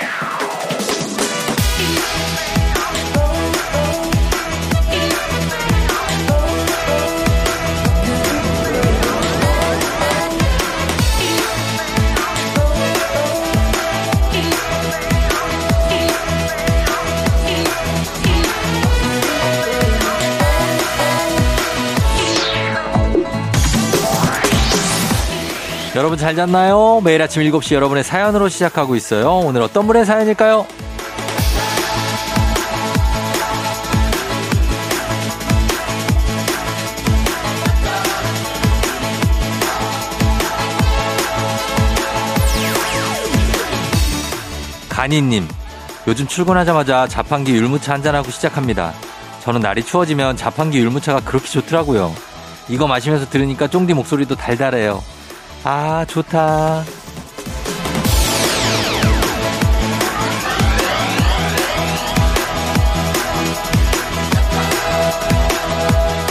Yeah. 여러분 잘 잤나요? 매일 아침 7시 여러분의 사연으로 시작하고 있어요. 오늘 어떤 분의 사연일까요? 간이님, 요즘 출근하자마자 자판기 율무차 한잔하고 시작합니다. 저는 날이 추워지면 자판기 율무차가 그렇게 좋더라고요. 이거 마시면서 들으니까 쫑디 목소리도 달달해요. 아, 좋다.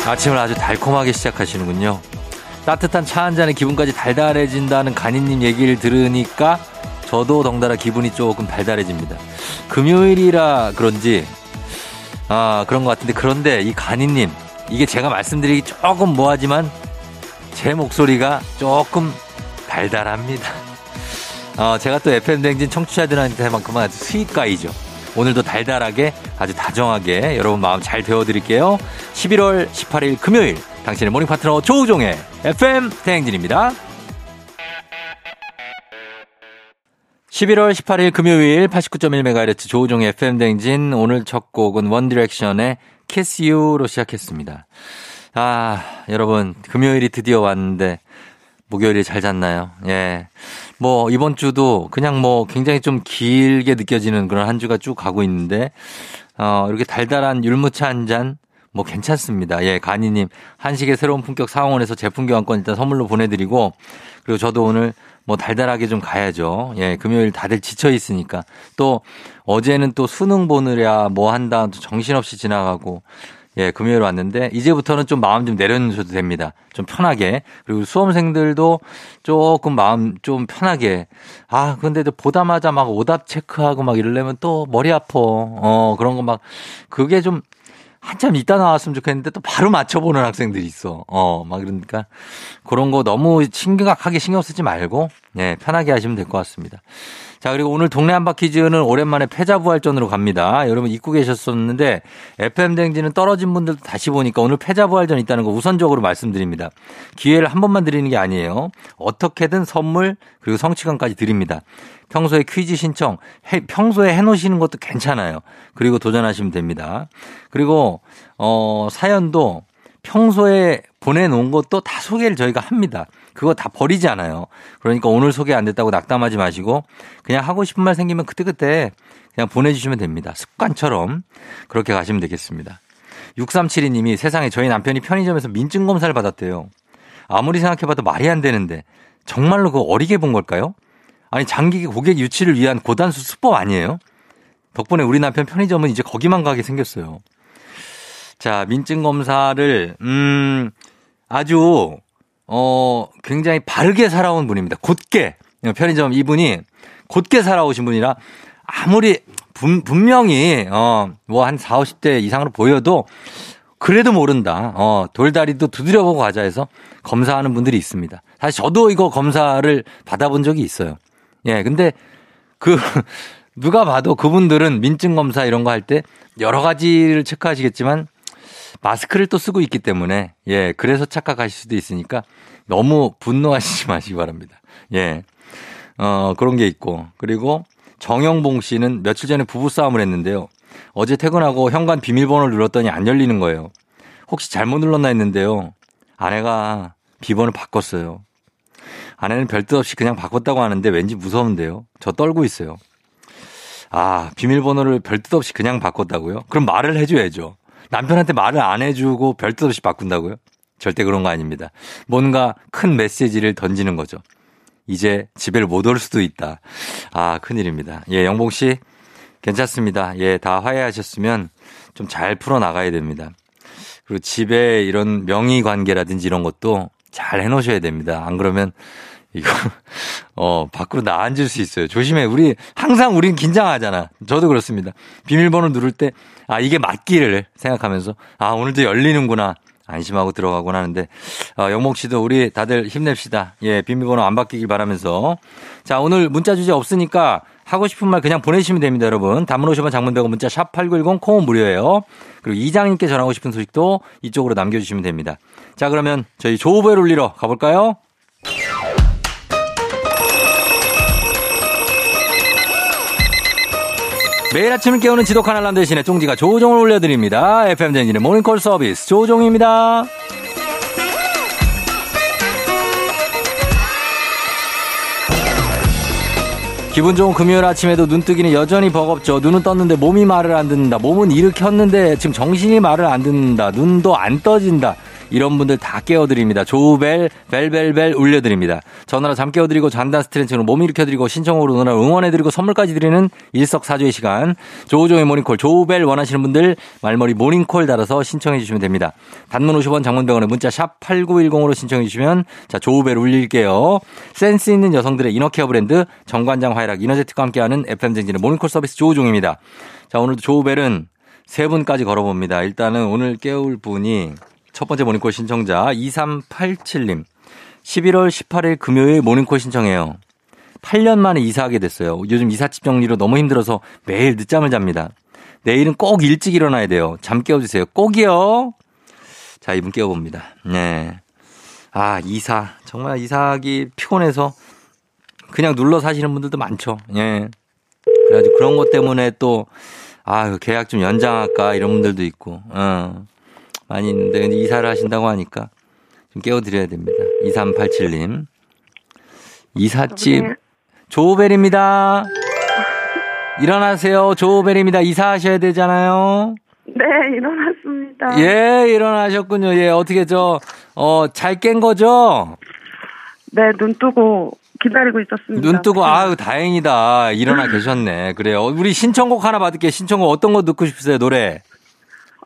아침을 아주 달콤하게 시작하시는군요. 따뜻한 차 한 잔에 기분까지 달달해진다는 간이님 얘기를 들으니까 저도 덩달아 기분이 조금 달달해집니다. 금요일이라 그런지, 아, 그런 것 같은데, 그런데 이 간이님, 이게 제가 말씀드리기 조금 뭐하지만 제 목소리가 조금 달달합니다. 어, 제가 또 FM댕진 청취자들한테만큼은 아주 수익가이죠. 오늘도 달달하게 아주 다정하게 여러분 마음 잘 배워드릴게요. 11월 18일 금요일 당신의 모닝 파트너 조우종의 FM 대행진입니다. 11월 18일 금요일 89.1MHz 조우종의 FM 대행진 오늘 첫 곡은 원디렉션의 Kiss You로 시작했습니다. 아, 여러분, 금요일이 드디어 왔는데, 목요일에 잘 잤나요? 예. 뭐, 이번 주도 그냥 뭐 굉장히 좀 길게 느껴지는 그런 한 주가 쭉 가고 있는데, 어, 이렇게 달달한 율무차 한 잔, 뭐 괜찮습니다. 예, 가니님, 한식의 새로운 품격 사원에서 제품 교환권 일단 선물로 보내드리고, 그리고 저도 오늘 뭐 달달하게 좀 가야죠. 예, 금요일 다들 지쳐 있으니까. 또 어제는 또 수능 보느랴 뭐 한다 정신없이 지나가고 예, 금요일 왔는데 이제부터는 좀 마음 좀 내려놓으셔도 됩니다. 좀 편하게. 그리고 수험생들도 조금 마음 좀 편하게. 아, 근데 보다마자 막 오답 체크하고 막 이러려면 또 머리 아파. 어, 그런 거 막 그게 좀 한참 있다 나왔으면 좋겠는데 또 바로 맞춰보는 학생들이 있어. 어, 막 그러니까 그런 거 너무 심각하게 신경 쓰지 말고, 예, 편하게 하시면 될 것 같습니다. 자, 그리고 오늘 동네 한바 퀴즈는 오랜만에 패자부활전으로 갑니다. 여러분 잊고 계셨었는데 FM댕지는 떨어진 분들도 다시 보니까 오늘 패자부활전 있다는 거 우선적으로 말씀드립니다. 기회를 한 번만 드리는 게 아니에요. 어떻게든 선물 그리고 성취감까지 드립니다. 평소에 퀴즈 신청, 해, 평소에 해놓으시는 것도 괜찮아요. 그리고 도전하시면 됩니다. 그리고, 어, 사연도 평소에 보내놓은 것도 다 소개를 저희가 합니다. 그거 다 버리지 않아요. 그러니까 오늘 소개 안 됐다고 낙담하지 마시고 그냥 하고 싶은 말 생기면 그때그때 그냥 보내주시면 됩니다. 습관처럼 그렇게 가시면 되겠습니다. 6372님이 세상에 저희 남편이 편의점에서 민증 검사를 받았대요. 아무리 생각해봐도 말이 안 되는데 정말로 그거 어리게 본 걸까요? 아니 장기 고객 유치를 위한 고단수 수법 아니에요? 덕분에 우리 남편 편의점은 이제 거기만 가게 생겼어요. 자, 민증 검사를 음 아주 어 굉장히 바르게 살아온 분입니다. 곧게 편의점 이분이 곧게 살아오신 분이라 아무리 분, 분명히 어 뭐 한 4, 50대 이상으로 보여도 그래도 모른다. 어 돌다리도 두드려보고 가자 해서 검사하는 분들이 있습니다. 사실 저도 이거 검사를 받아본 적이 있어요. 예, 근데 그 누가 봐도 그분들은 민증 검사 이런 거 할 때 여러 가지를 체크하시겠지만 마스크를 또 쓰고 있기 때문에 예, 그래서 착각하실 수도 있으니까 너무 분노하시지 마시기 바랍니다. 예. 어, 그런 게 있고. 그리고 정영봉 씨는 며칠 전에 부부싸움을 했는데요. 어제 퇴근하고 현관 비밀번호를 눌렀더니 안 열리는 거예요. 혹시 잘못 눌렀나 했는데요. 아내가 비번을 바꿨어요. 아내는 별뜻 없이 그냥 바꿨다고 하는데 왠지 무서운데요. 저 떨고 있어요. 아, 비밀번호를 별뜻 없이 그냥 바꿨다고요? 그럼 말을 해줘야죠. 남편한테 말을 안 해주고 별뜻 없이 바꾼다고요? 절대 그런 거 아닙니다. 뭔가 큰 메시지를 던지는 거죠. 이제 집에 못 올 수도 있다. 아, 큰일입니다. 예, 영봉 씨, 괜찮습니다. 예, 다 화해하셨으면 좀 잘 풀어나가야 됩니다. 그리고 집에 이런 명의 관계라든지 이런 것도 잘 해놓으셔야 됩니다. 안 그러면 이거, 어, 밖으로 나앉을 수 있어요. 조심해. 우리, 항상 우린 긴장하잖아. 저도 그렇습니다. 비밀번호 누를 때, 아, 이게 맞기를 생각하면서, 아, 오늘도 열리는구나. 안심하고 들어가곤 하는데, 어, 영목 씨도 우리 다들 힘냅시다. 예, 비밀번호 안 바뀌길 바라면서. 자, 오늘 문자 주제 없으니까 하고 싶은 말 그냥 보내시면 됩니다, 여러분. 담문 오시면 장문 대고 문자 샵 8910 콩은 무료예요. 그리고 이장님께 전하고 싶은 소식도 이쪽으로 남겨주시면 됩니다. 자, 그러면 저희 조우벨 울리러 가볼까요? 매일 아침을 깨우는 지독한 알람 대신에 쫑지가 조종을 올려드립니다. FM 젠진의 모닝콜 서비스 조종입니다. 기분 좋은 금요일 아침에도 눈뜨기는 여전히 버겁죠. 눈은 떴는데 몸이 말을 안 듣는다. 몸은 일으켰는데 지금 정신이 말을 안 듣는다. 눈도 안 떠진다. 이런 분들 다 깨워드립니다. 조우벨, 벨벨벨 울려드립니다. 전화로 잠 깨워드리고 간단 스트레칭으로 몸 일으켜드리고 신청곡으로 누나 응원해드리고 선물까지 드리는 일석사조의 시간. 조우종의 모닝콜, 조우벨 원하시는 분들 말머리 모닝콜 달아서 신청해주시면 됩니다. 단문 50원 장문 100원의 문자 샵 8910으로 신청해주시면 자, 조우벨 울릴게요. 센스 있는 여성들의 이너케어 브랜드 정관장 화이락 이너제틱과 함께하는 FM대행진의 모닝콜 서비스 조우종입니다. 자, 오늘도 조우벨은 세 분까지 걸어봅니다. 일단은 오늘 깨울 분이 첫 번째 모닝콜 신청자 2387님. 11월 18일 금요일 모닝콜 신청해요. 8년 만에 이사하게 됐어요. 요즘 이삿집 정리로 너무 힘들어서 매일 늦잠을 잡니다. 내일은 꼭 일찍 일어나야 돼요. 잠 깨워주세요. 꼭이요. 자, 이분 깨워봅니다. 네. 아, 이사. 정말 이사하기 피곤해서 그냥 눌러 사시는 분들도 많죠. 예. 그래가지고 그런 것 때문에 또, 아, 계약 좀 연장할까 이런 분들도 있고, 어. 많이 있는데 근데 이사를 하신다고 하니까 좀 깨워드려야 됩니다. 2387님. 이삿집 조우벨입니다. 일어나세요. 조우벨입니다. 이사하셔야 되잖아요. 네, 일어났습니다. 예, 일어나셨군요. 예, 어떻게 저, 어, 잘 깬 거죠? 네, 눈 뜨고 기다리고 있었습니다. 눈 뜨고, 아유, 다행이다. 일어나 계셨네. 그래요. 우리 신청곡 하나 받을게요. 신청곡 어떤 거 듣고 싶으세요, 노래?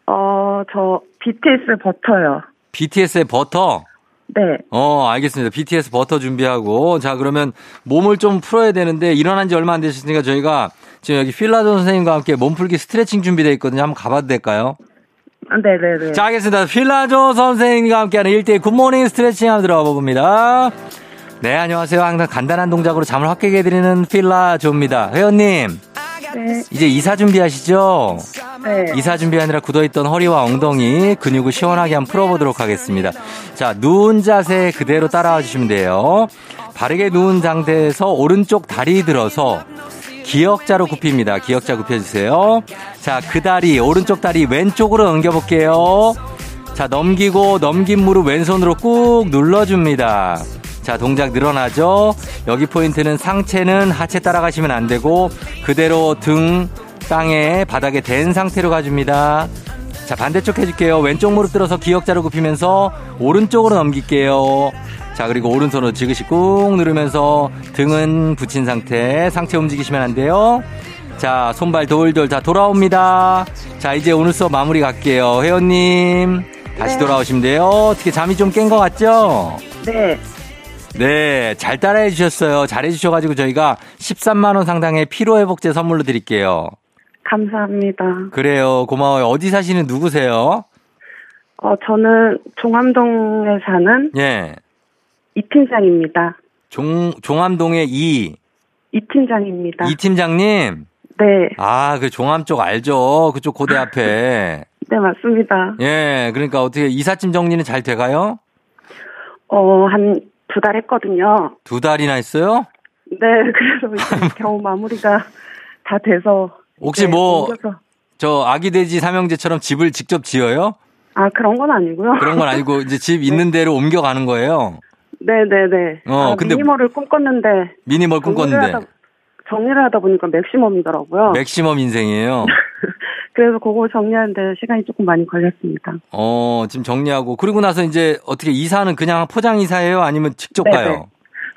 어, 저 BTS 버터요. BTS의 버터? 네. 어, 알겠습니다. BTS 버터 준비하고. 자, 그러면 몸을 좀 풀어야 되는데 일어난 지 얼마 안 되셨으니까 저희가 지금 여기 필라조 선생님과 함께 몸풀기 스트레칭 준비되어 있거든요. 한번 가봐도 될까요? 아, 네네네. 자, 알겠습니다. 필라조 선생님과 함께하는 1대1 굿모닝 스트레칭 한번 들어가 봅니다. 네, 안녕하세요. 항상 간단한 동작으로 잠을 확 깨게 해드리는 필라조입니다. 회원님. 네. 이제 이사 준비하시죠? 네. 이사 준비하느라 굳어있던 허리와 엉덩이 근육을 시원하게 한번 풀어보도록 하겠습니다. 자, 누운 자세 그대로 따라와 주시면 돼요. 바르게 누운 상태에서 오른쪽 다리 들어서 기역자로 굽힙니다. 기역자 굽혀주세요. 자, 그 다리, 오른쪽 다리 왼쪽으로 넘겨볼게요. 자, 넘기고 넘긴 무릎 왼손으로 꾹 눌러줍니다. 자, 동작 늘어나죠? 여기 포인트는 상체는 하체 따라가시면 안 되고 그대로 등 땅에 바닥에 댄 상태로 가줍니다. 자, 반대쪽 해줄게요. 왼쪽 무릎 들어서 기역자로 굽히면서 오른쪽으로 넘길게요. 자, 그리고 오른손으로 지그시 꾹 누르면서 등은 붙인 상태. 상체 움직이시면 안 돼요. 자, 손발 돌돌 다 돌아옵니다. 자, 이제 오늘 수업 마무리 갈게요. 회원님. 다시 네. 돌아오시면 돼요. 어떻게 잠이 좀 깬 것 같죠? 네. 네, 잘 따라해 주셨어요. 잘해 주셔가지고 저희가 13만원 상당의 피로회복제 선물로 드릴게요. 감사합니다. 그래요. 고마워요. 어디 사시는 누구세요? 어, 저는 종암동에 사는 예. 이 팀장입니다. 종, 종암동의 이, 이 팀장입니다. 이 팀장님. 네. 아, 그 종암 쪽 알죠? 그쪽 고대 앞에. 네, 맞습니다. 예, 그러니까 어떻게 이삿짐 정리는 잘 돼가요? 어, 한 두 달 했거든요. 두 달이나 했어요? 네, 그래서 이제 겨우 마무리가 다 돼서. 혹시 이제 뭐, 옮겨서- 저 아기 돼지 삼형제처럼 집을 직접 지어요? 아, 그런 건 아니고요. 그런 건 아니고 이제 집 있는 데로 옮겨가는 거예요. 네네네. 어, 아, 근데- 미니멀을 꿈꿨는데. 미니멀 꿈꿨는데. 하다, 정리를 하다 보니까 맥시멈이더라고요. 맥시멈 인생이에요. 그래서 그거 정리하는데 시간이 조금 많이 걸렸습니다. 어, 지금 정리하고. 그리고 나서 이제 어떻게 이사는 그냥 포장 이사예요? 아니면 직접 네네. 가요?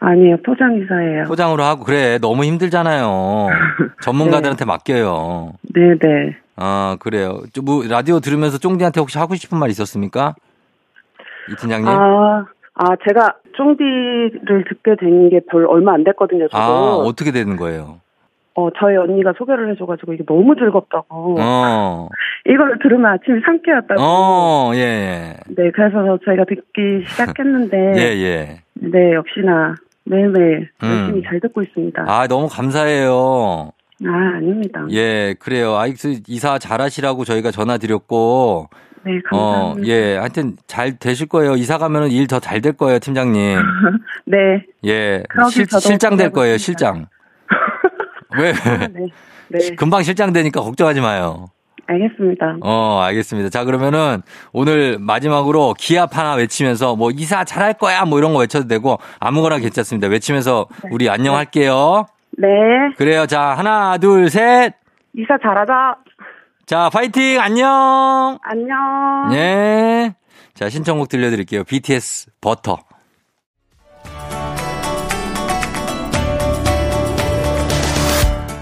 아니에요, 포장 이사예요. 포장으로 하고. 그래. 너무 힘들잖아요. 전문가들한테 맡겨요. 네네. 아, 그래요. 좀 뭐, 라디오 들으면서 쫑디한테 혹시 하고 싶은 말 있었습니까? 이 팀장님? 아, 아, 제가 쫑디를 듣게 된 게별 얼마 안 됐거든요, 저도. 아, 어떻게 되는 거예요? 어, 저희 언니가 소개를 해줘가지고 이게 너무 즐겁다고. 어. 이걸 들으면 아침이 상쾌하다고. 어, 예, 예. 네, 그래서 저희가 듣기 시작했는데. 예, 예. 네, 역시나 매일매일 음. 열심히 잘 듣고 있습니다. 아, 아, 너무 감사해요. 아닙니다. 예, 그래요. 아이스 이사 잘하시라고 저희가 전화 드렸고, 네, 어, 감사합니다. 예, 하여튼 잘 되실 거예요. 이사 가면은 일 더 잘 될 거예요, 팀장님. 네. 예, 실, 실장 될 거예요, 실장. 왜? 아, 네. 네, 금방 실장 되니까 걱정하지 마요. 알겠습니다. 어, 알겠습니다. 자, 그러면은 오늘 마지막으로 기합 하나 외치면서 뭐 이사 잘할 거야 뭐 이런 거 외쳐도 되고 아무거나 괜찮습니다. 외치면서 우리 안녕할게요. 네. 그래요. 자, 하나, 둘, 셋. 이사 잘하자. 자, 파이팅! 안녕! 안녕. 예. 자, 신청곡 들려드릴게요. BTS 버터.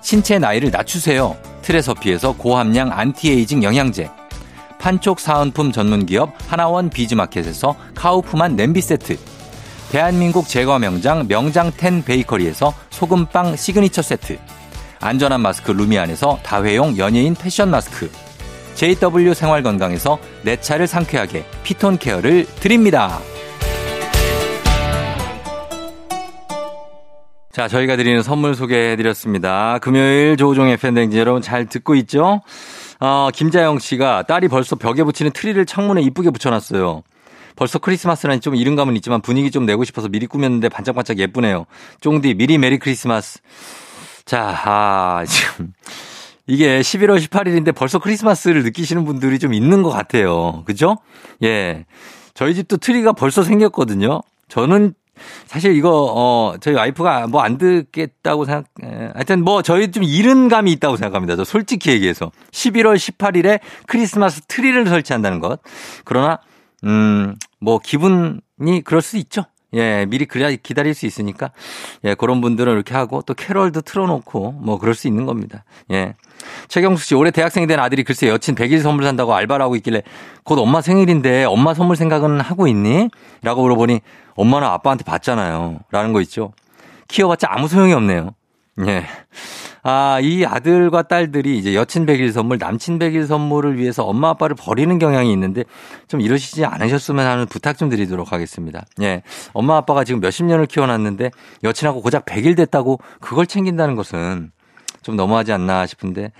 신체 나이를 낮추세요. 트레서피에서 고함량 안티에이징 영양제. 판촉 사은품 전문기업 하나원 비즈마켓에서 카우프만 냄비 세트. 대한민국 제과 명장 명장텐 베이커리에서 소금빵 시그니처 세트. 안전한 마스크 루미안에서 다회용 연예인 패션 마스크. JW 생활건강에서 내 차를 상쾌하게 피톤 케어를 드립니다. 자, 저희가 드리는 선물 소개해 드렸습니다. 금요일 조우종의 FM댕진 여러분 잘 듣고 있죠? 어, 김자영 씨가 딸이 벌써 벽에 붙이는 트리를 창문에 이쁘게 붙여놨어요. 벌써 크리스마스라니 좀 이른 감은 있지만 분위기 좀 내고 싶어서 미리 꾸몄는데 반짝반짝 예쁘네요. 쫑디 미리 메리 크리스마스. 자, 아, 지금 이게 11월 18일인데 벌써 크리스마스를 느끼시는 분들이 좀 있는 것 같아요. 그죠? 예. 저희 집도 트리가 벌써 생겼거든요. 저는 사실 이거 어 저희 와이프가 뭐 안 듣겠다고 생각 에, 하여튼 뭐 저희 좀 이른 감이 있다고 생각합니다. 저 솔직히 얘기해서 11월 18일에 크리스마스 트리를 설치한다는 것. 그러나 음 뭐 기분이 그럴 수 있죠. 예, 미리 기다릴 수 있으니까 예, 그런 분들은 이렇게 하고 또 캐럴도 틀어놓고 뭐 그럴 수 있는 겁니다. 예. 최경수 씨, 올해 대학생이 된 아들이 글쎄 여친 100일 선물 산다고 알바를 하고 있길래 곧 엄마 생일인데 엄마 선물 생각은 하고 있니? 라고 물어보니 엄마는 아빠한테 받잖아요. 라는 거 있죠. 키워봤자 아무 소용이 없네요. 예. 아, 이 아들과 딸들이 이제 여친 100일 선물, 남친 100일 선물을 위해서 엄마 아빠를 버리는 경향이 있는데 좀 이러시지 않으셨으면 하는 부탁 좀 드리도록 하겠습니다. 예. 엄마 아빠가 지금 몇십 년을 키워놨는데 여친하고 고작 100일 됐다고 그걸 챙긴다는 것은 좀 너무하지 않나 싶은데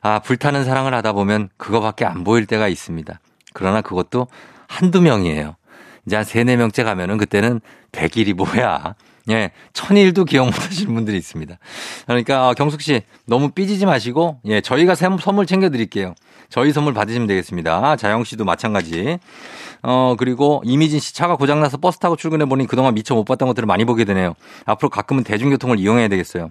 아, 불타는 사랑을 하다 보면 그거밖에 안 보일 때가 있습니다. 그러나 그것도 한두 명이에요. 이제 한 세네 명째 가면은 그때는 100일이 뭐야. 예, 천일도 기억 못 하시는 분들이 있습니다. 그러니까, 어, 경숙 씨, 너무 삐지지 마시고, 예, 저희가 선물 챙겨 드릴게요. 저희 선물 받으시면 되겠습니다. 자영 씨도 마찬가지. 어, 그리고 이미진 씨 차가 고장나서 버스 타고 출근해 보니 그동안 미처 못 봤던 것들을 많이 보게 되네요. 앞으로 가끔은 대중교통을 이용해야 되겠어요.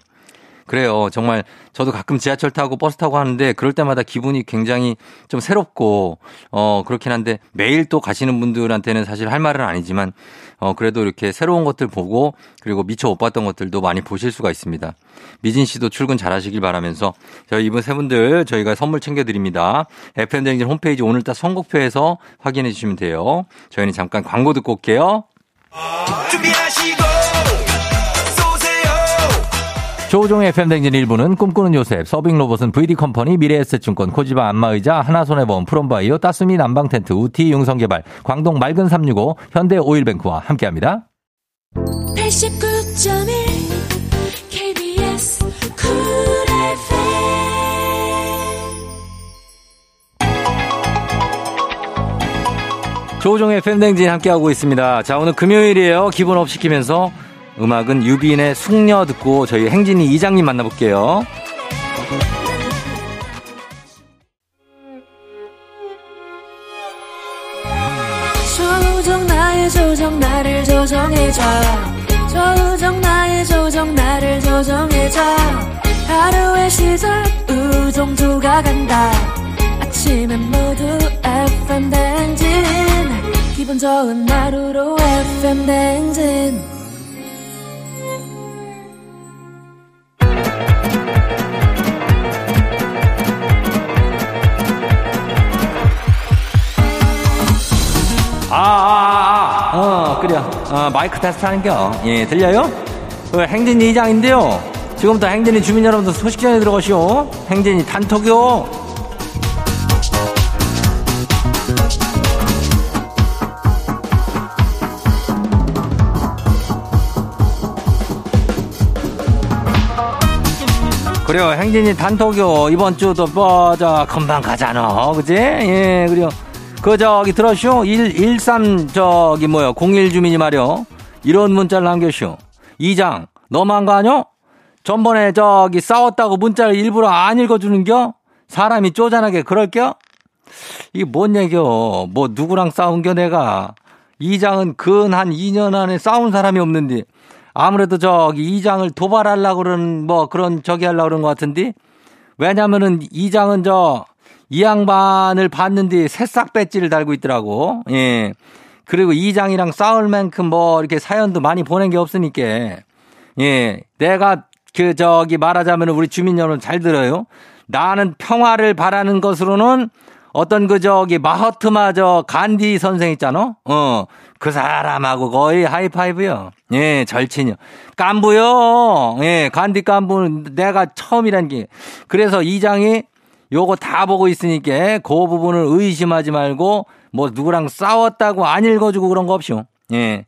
그래요. 정말 저도 가끔 지하철 타고 버스 타고 하는데 그럴 때마다 기분이 굉장히 좀 새롭고 어 그렇긴 한데 매일 또 가시는 분들한테는 사실 할 말은 아니지만 어 그래도 이렇게 새로운 것들 보고 그리고 미처 못 봤던 것들도 많이 보실 수가 있습니다. 미진 씨도 출근 잘하시길 바라면서 저희 이분 세 분들 저희가 선물 챙겨드립니다. FM대행진 홈페이지 오늘따 선곡표에서 확인해 주시면 돼요. 저희는 잠깐 광고 듣고 올게요. 준비하시고 조우종의 FM댕진 일부는 꿈꾸는 요셉, 서빙 로봇은 VD컴퍼니, 미래에셋증권, 코지바 안마의자, 하나손해보험, 프롬바이오, 따스미 난방텐트, 우티 융성개발, 광동 맑은 365, 현대 오일뱅크와 함께합니다. 89.1 KBS 조우종의 팬댕진 함께하고 있습니다. 자, 오늘 금요일이에요. 기분 업 시키면서 음악은 유빈의 숙녀 듣고 저희 행진이 이장님 만나볼게요. 조정 나의 조정 나를 조정해줘. 조정 나의 조정 나를 조정해줘. 하루의 시절 우정조가 간다. 아침엔 모두 FM 댕진. 기분 좋은 하루로 FM 댕진 그래. 어, 마이크 테스트 하는겨. 예, 들려요? 그 행진이 이장인데요. 지금부터 행진이 주민 여러분들 소식 전에 들어가시오. 행진이 단톡요. 그래요. 행진이 단톡요. 이번 주도 뭐, 저, 금방 가잖아. 그지? 예, 그래요. 그 저기 들었쇼? 1, 13 저기 뭐야 01 주민이 말이요. 이런 문자를 남겨쇼. 이장 거 아뇨? 전번에 저기 싸웠다고 문자를 일부러 안 읽어주는겨? 사람이 쪼잔하게 그럴겨? 이게 뭔 얘기여? 뭐 누구랑 싸운겨 내가? 이장은 근 한 2년 안에 싸운 사람이 없는데 아무래도 저기 이장을 도발하려고 그러는 뭐 그런 저기 하려고 그런 것 같은데 왜냐면은 이장은 저 이 양반을 봤는데 새싹 배지를 달고 있더라고. 예. 그리고 이장이랑 싸울 만큼 뭐 이렇게 사연도 많이 보낸 게 없으니까. 예. 내가 그 저기 말하자면 우리 주민 여러분 잘 들어요. 나는 평화를 바라는 것으로는 어떤 그 저기 마하트마 저 간디 선생 있잖아. 어. 그 사람하고 거의 하이파이브요. 예, 절친이요. 깐부요. 예, 간디 깐부는 내가 처음이란 게. 그래서 이장이 요거 다 보고 있으니까 그 부분을 의심하지 말고 뭐 누구랑 싸웠다고 안 읽어주고 그런 거 없이요. 예.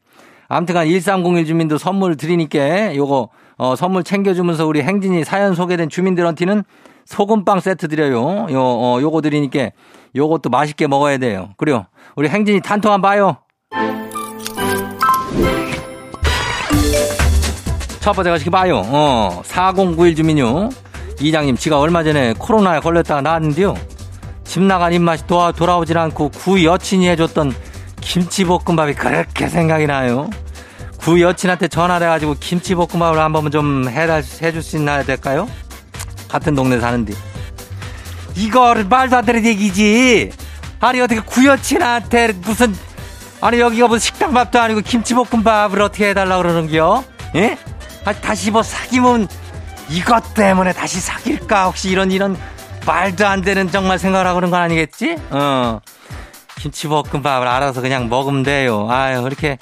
아무튼간 1301 주민도 선물 드리니까 요거 어, 선물 챙겨주면서 우리 행진이 사연 소개된 주민들한테는 소금빵 세트 드려요. 요, 어, 요거 드리니까 요것도 맛있게 먹어야 돼요. 그래요. 우리 행진이 단톡 한번 봐요. 첫 번째 가시기 봐요. 어, 4091 주민요. 이장님, 지가 얼마 전에 코로나에 걸렸다가 나왔는데요. 집 나간 입맛이 도와, 돌아오질 않고 구 여친이 해줬던 김치볶음밥이 그렇게 생각이 나요. 구 여친한테 전화를 해가지고 김치볶음밥을 한번 좀 해달, 해줄 수 있나 될까요? 같은 동네 사는데. 이거를 말도 안 되는 얘기지. 아니, 어떻게 구여친한테 무슨, 아니, 여기가 무슨 식당밥도 아니고 김치볶음밥을 어떻게 해달라고 그러는겨? 예? 아, 다시 뭐 사귀면 이것 때문에 다시 사귈까? 혹시 이런, 이런 말도 안 되는 정말 생각을 하고 그런 건 아니겠지? 어. 김치볶음밥을 알아서 그냥 먹으면 돼요. 아유, 이렇게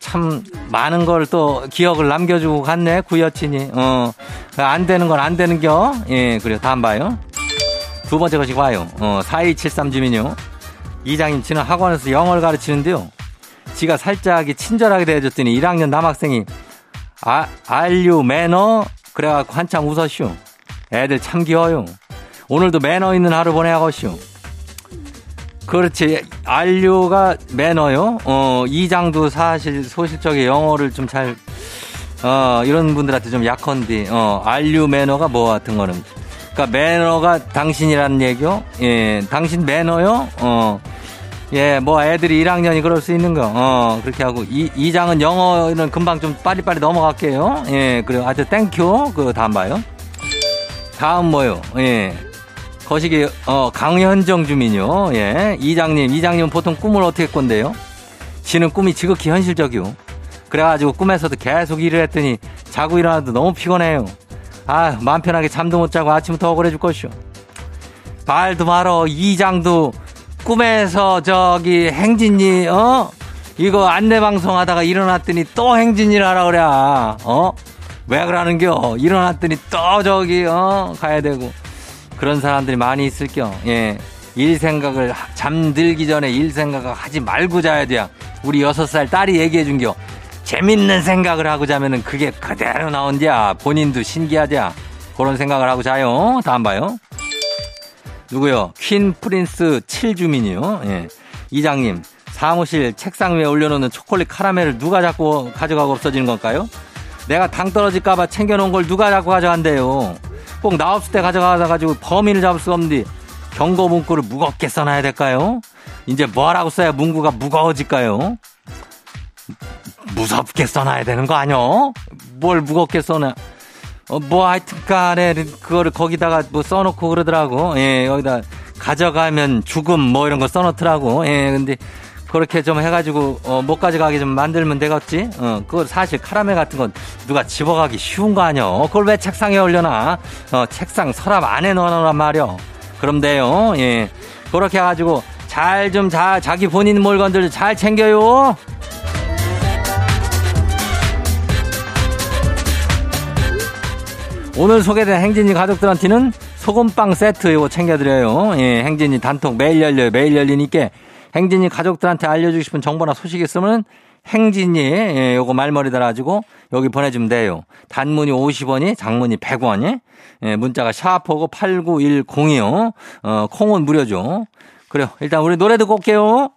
참 많은 걸 또 기억을 남겨주고 갔네, 구여친이. 어. 안 되는 건 안 되는 겨. 예, 그래요. 다음 봐요. 두 번째 것이 봐요. 어, 4273 주민요. 이장님, 지는 학원에서 영어를 가르치는데요. 지가 살짝 친절하게 대해줬더니 1학년 남학생이 아, 알류 매너 그래갖고 한참 웃었슈. 애들 참 귀여워요. 오늘도 매너 있는 하루 보내야겠슈. 그렇지. 안류가 매너요. 어, 이장도 사실 소실적인 영어를 좀 잘, 어, 이런 분들한테 좀 약한데, 어, 안류 매너가 뭐 같은 거는. 그니까 매너가 당신이라는 얘기요. 예, 당신 매너요. 어, 예, 뭐 애들이 1학년이 그럴 수 있는 거. 어, 그렇게 하고 이, 이장은 영어는 금방 좀 빨리빨리 넘어갈게요. 예, 그리고 아주 땡큐. 그 다음 봐요. 다음 뭐요? 예. 거시기, 어, 강현정 주민요. 예. 이장님, 이장님은 보통 꿈을 어떻게 꾼대요? 지는 꿈이 지극히 현실적이요. 그래가지고 꿈에서도 계속 일을 했더니 자고 일어나도 너무 피곤해요. 아, 마음 편하게 잠도 못 자고 아침부터 억울해 줄 것이오. 말도 말어. 이장도 꿈에서 저기 행진이, 어? 이거 안내 방송 하다가 일어났더니 또 행진일 하라 그래. 어? 왜 그러는겨? 일어났더니 또 저기, 어? 가야 되고. 그런 사람들이 많이 있을겨. 예. 일 생각을 잠들기 전에 일 생각을 하지 말고 자야 돼요. 우리 여섯 살 딸이 얘기해 준겨. 재밌는 생각을 하고 자면은 그게 그대로 나온디야. 본인도 신기하디야. 그런 생각을 하고 자요. 다음 봐요. 누구요? 퀸 프린스 7주민이요. 예. 이장님, 사무실 책상 위에 올려놓는 초콜릿 카라멜을 누가 자꾸 가져가고 없어지는 걸까요? 내가 당 떨어질까봐 챙겨놓은 걸 누가 자꾸 가져간대요. 꼭 나 없을 때 가져가가지고 범인을 잡을 수 없는데 경고 문구를 무겁게 써놔야 될까요? 이제 뭐라고 써야 문구가 무거워질까요? 무섭게 써놔야 되는 거 아니요? 뭘 무겁게 써놔? 어, 뭐 하여튼 간에 그거를 거기다가 뭐 써놓고 그러더라고. 예, 여기다 가져가면 죽음 뭐 이런 거 써놓더라고. 예, 근데 그렇게 좀 해가지고 어, 못 가져가게 좀 만들면 되겠지. 어, 그거 사실 카라멜 같은 건 누가 집어가기 쉬운 거 아니여. 그걸 왜 책상에 올려놔? 어, 책상 서랍 안에 넣어놓란 말이여. 그럼 돼요. 예, 그렇게 해가지고 잘 좀 자, 자기 본인 물건들 잘 챙겨요. 오늘 소개된 행진이 가족들한테는 소금빵 세트 이거 챙겨드려요. 예, 행진이 단톡 매일 열려요. 매일 열리니까 행진이 가족들한테 알려주고 싶은 정보나 소식 있으면 행진이 예, 요거 말머리 달아가지고 여기 보내주면 돼요. 단문이 50원이, 장문이 100원이, 예, 문자가 샤프고 89102요. 어, 콩은 무료죠. 그래요. 일단 우리 노래 듣고 올게요.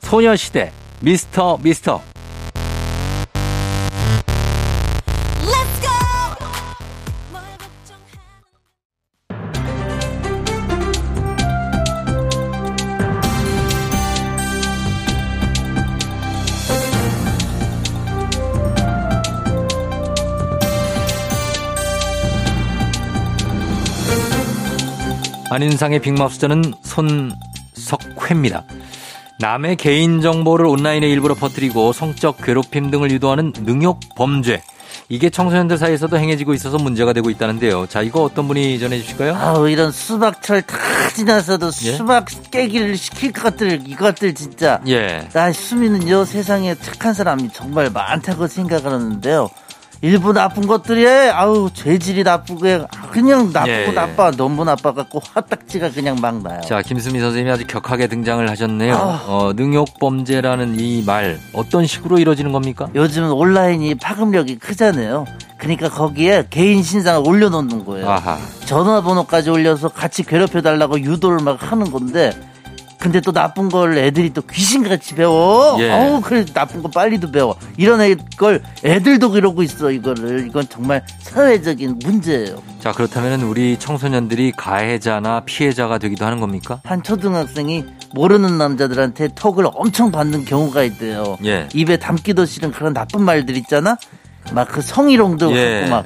소녀시대 미스터 미스터 안윤상의 빅마우스전은 손석회입니다. 남의 개인정보를 온라인에 일부러 퍼뜨리고 성적 괴롭힘 등을 유도하는 능욕 범죄. 이게 청소년들 사이에서도 행해지고 있어서 문제가 되고 있다는데요. 자, 이거 어떤 분이 전해주실까요? 아우, 이런 수박철 다 지나서도 예? 수박 깨기를 시킬 것들, 이것들 진짜. 예. 나 수미는요, 세상에 착한 사람이 정말 많다고 생각하는데요. 일부 나쁜 것들이 아우 죄질이 나쁘게 그냥 나쁘고 예, 예. 나빠 너무 나빠 갖고 화딱지가 그냥 막 나요. 자 김수미 선생님이 아주 격하게 등장을 하셨네요. 아. 어, 능욕 범죄라는 이 말 어떤 식으로 이루어지는 겁니까? 요즘은 온라인이 파급력이 크잖아요. 그러니까 거기에 개인 신상을 올려놓는 거예요. 아하. 전화번호까지 올려서 같이 괴롭혀 달라고 유도를 막 하는 건데 근데 또 나쁜 걸 애들이 또 귀신같이 배워. 예. 어우, 그래 나쁜 거 빨리도 배워. 이런 걸 애들도 그러고 있어 이거를. 이건 정말 사회적인 문제예요. 자 그렇다면 우리 청소년들이 가해자나 피해자가 되기도 하는 겁니까? 한 초등학생이 모르는 남자들한테 톡을 엄청 받는 경우가 있대요. 예. 입에 담기도 싫은 그런 나쁜 말들 있잖아. 막 그 성희롱도 예. 막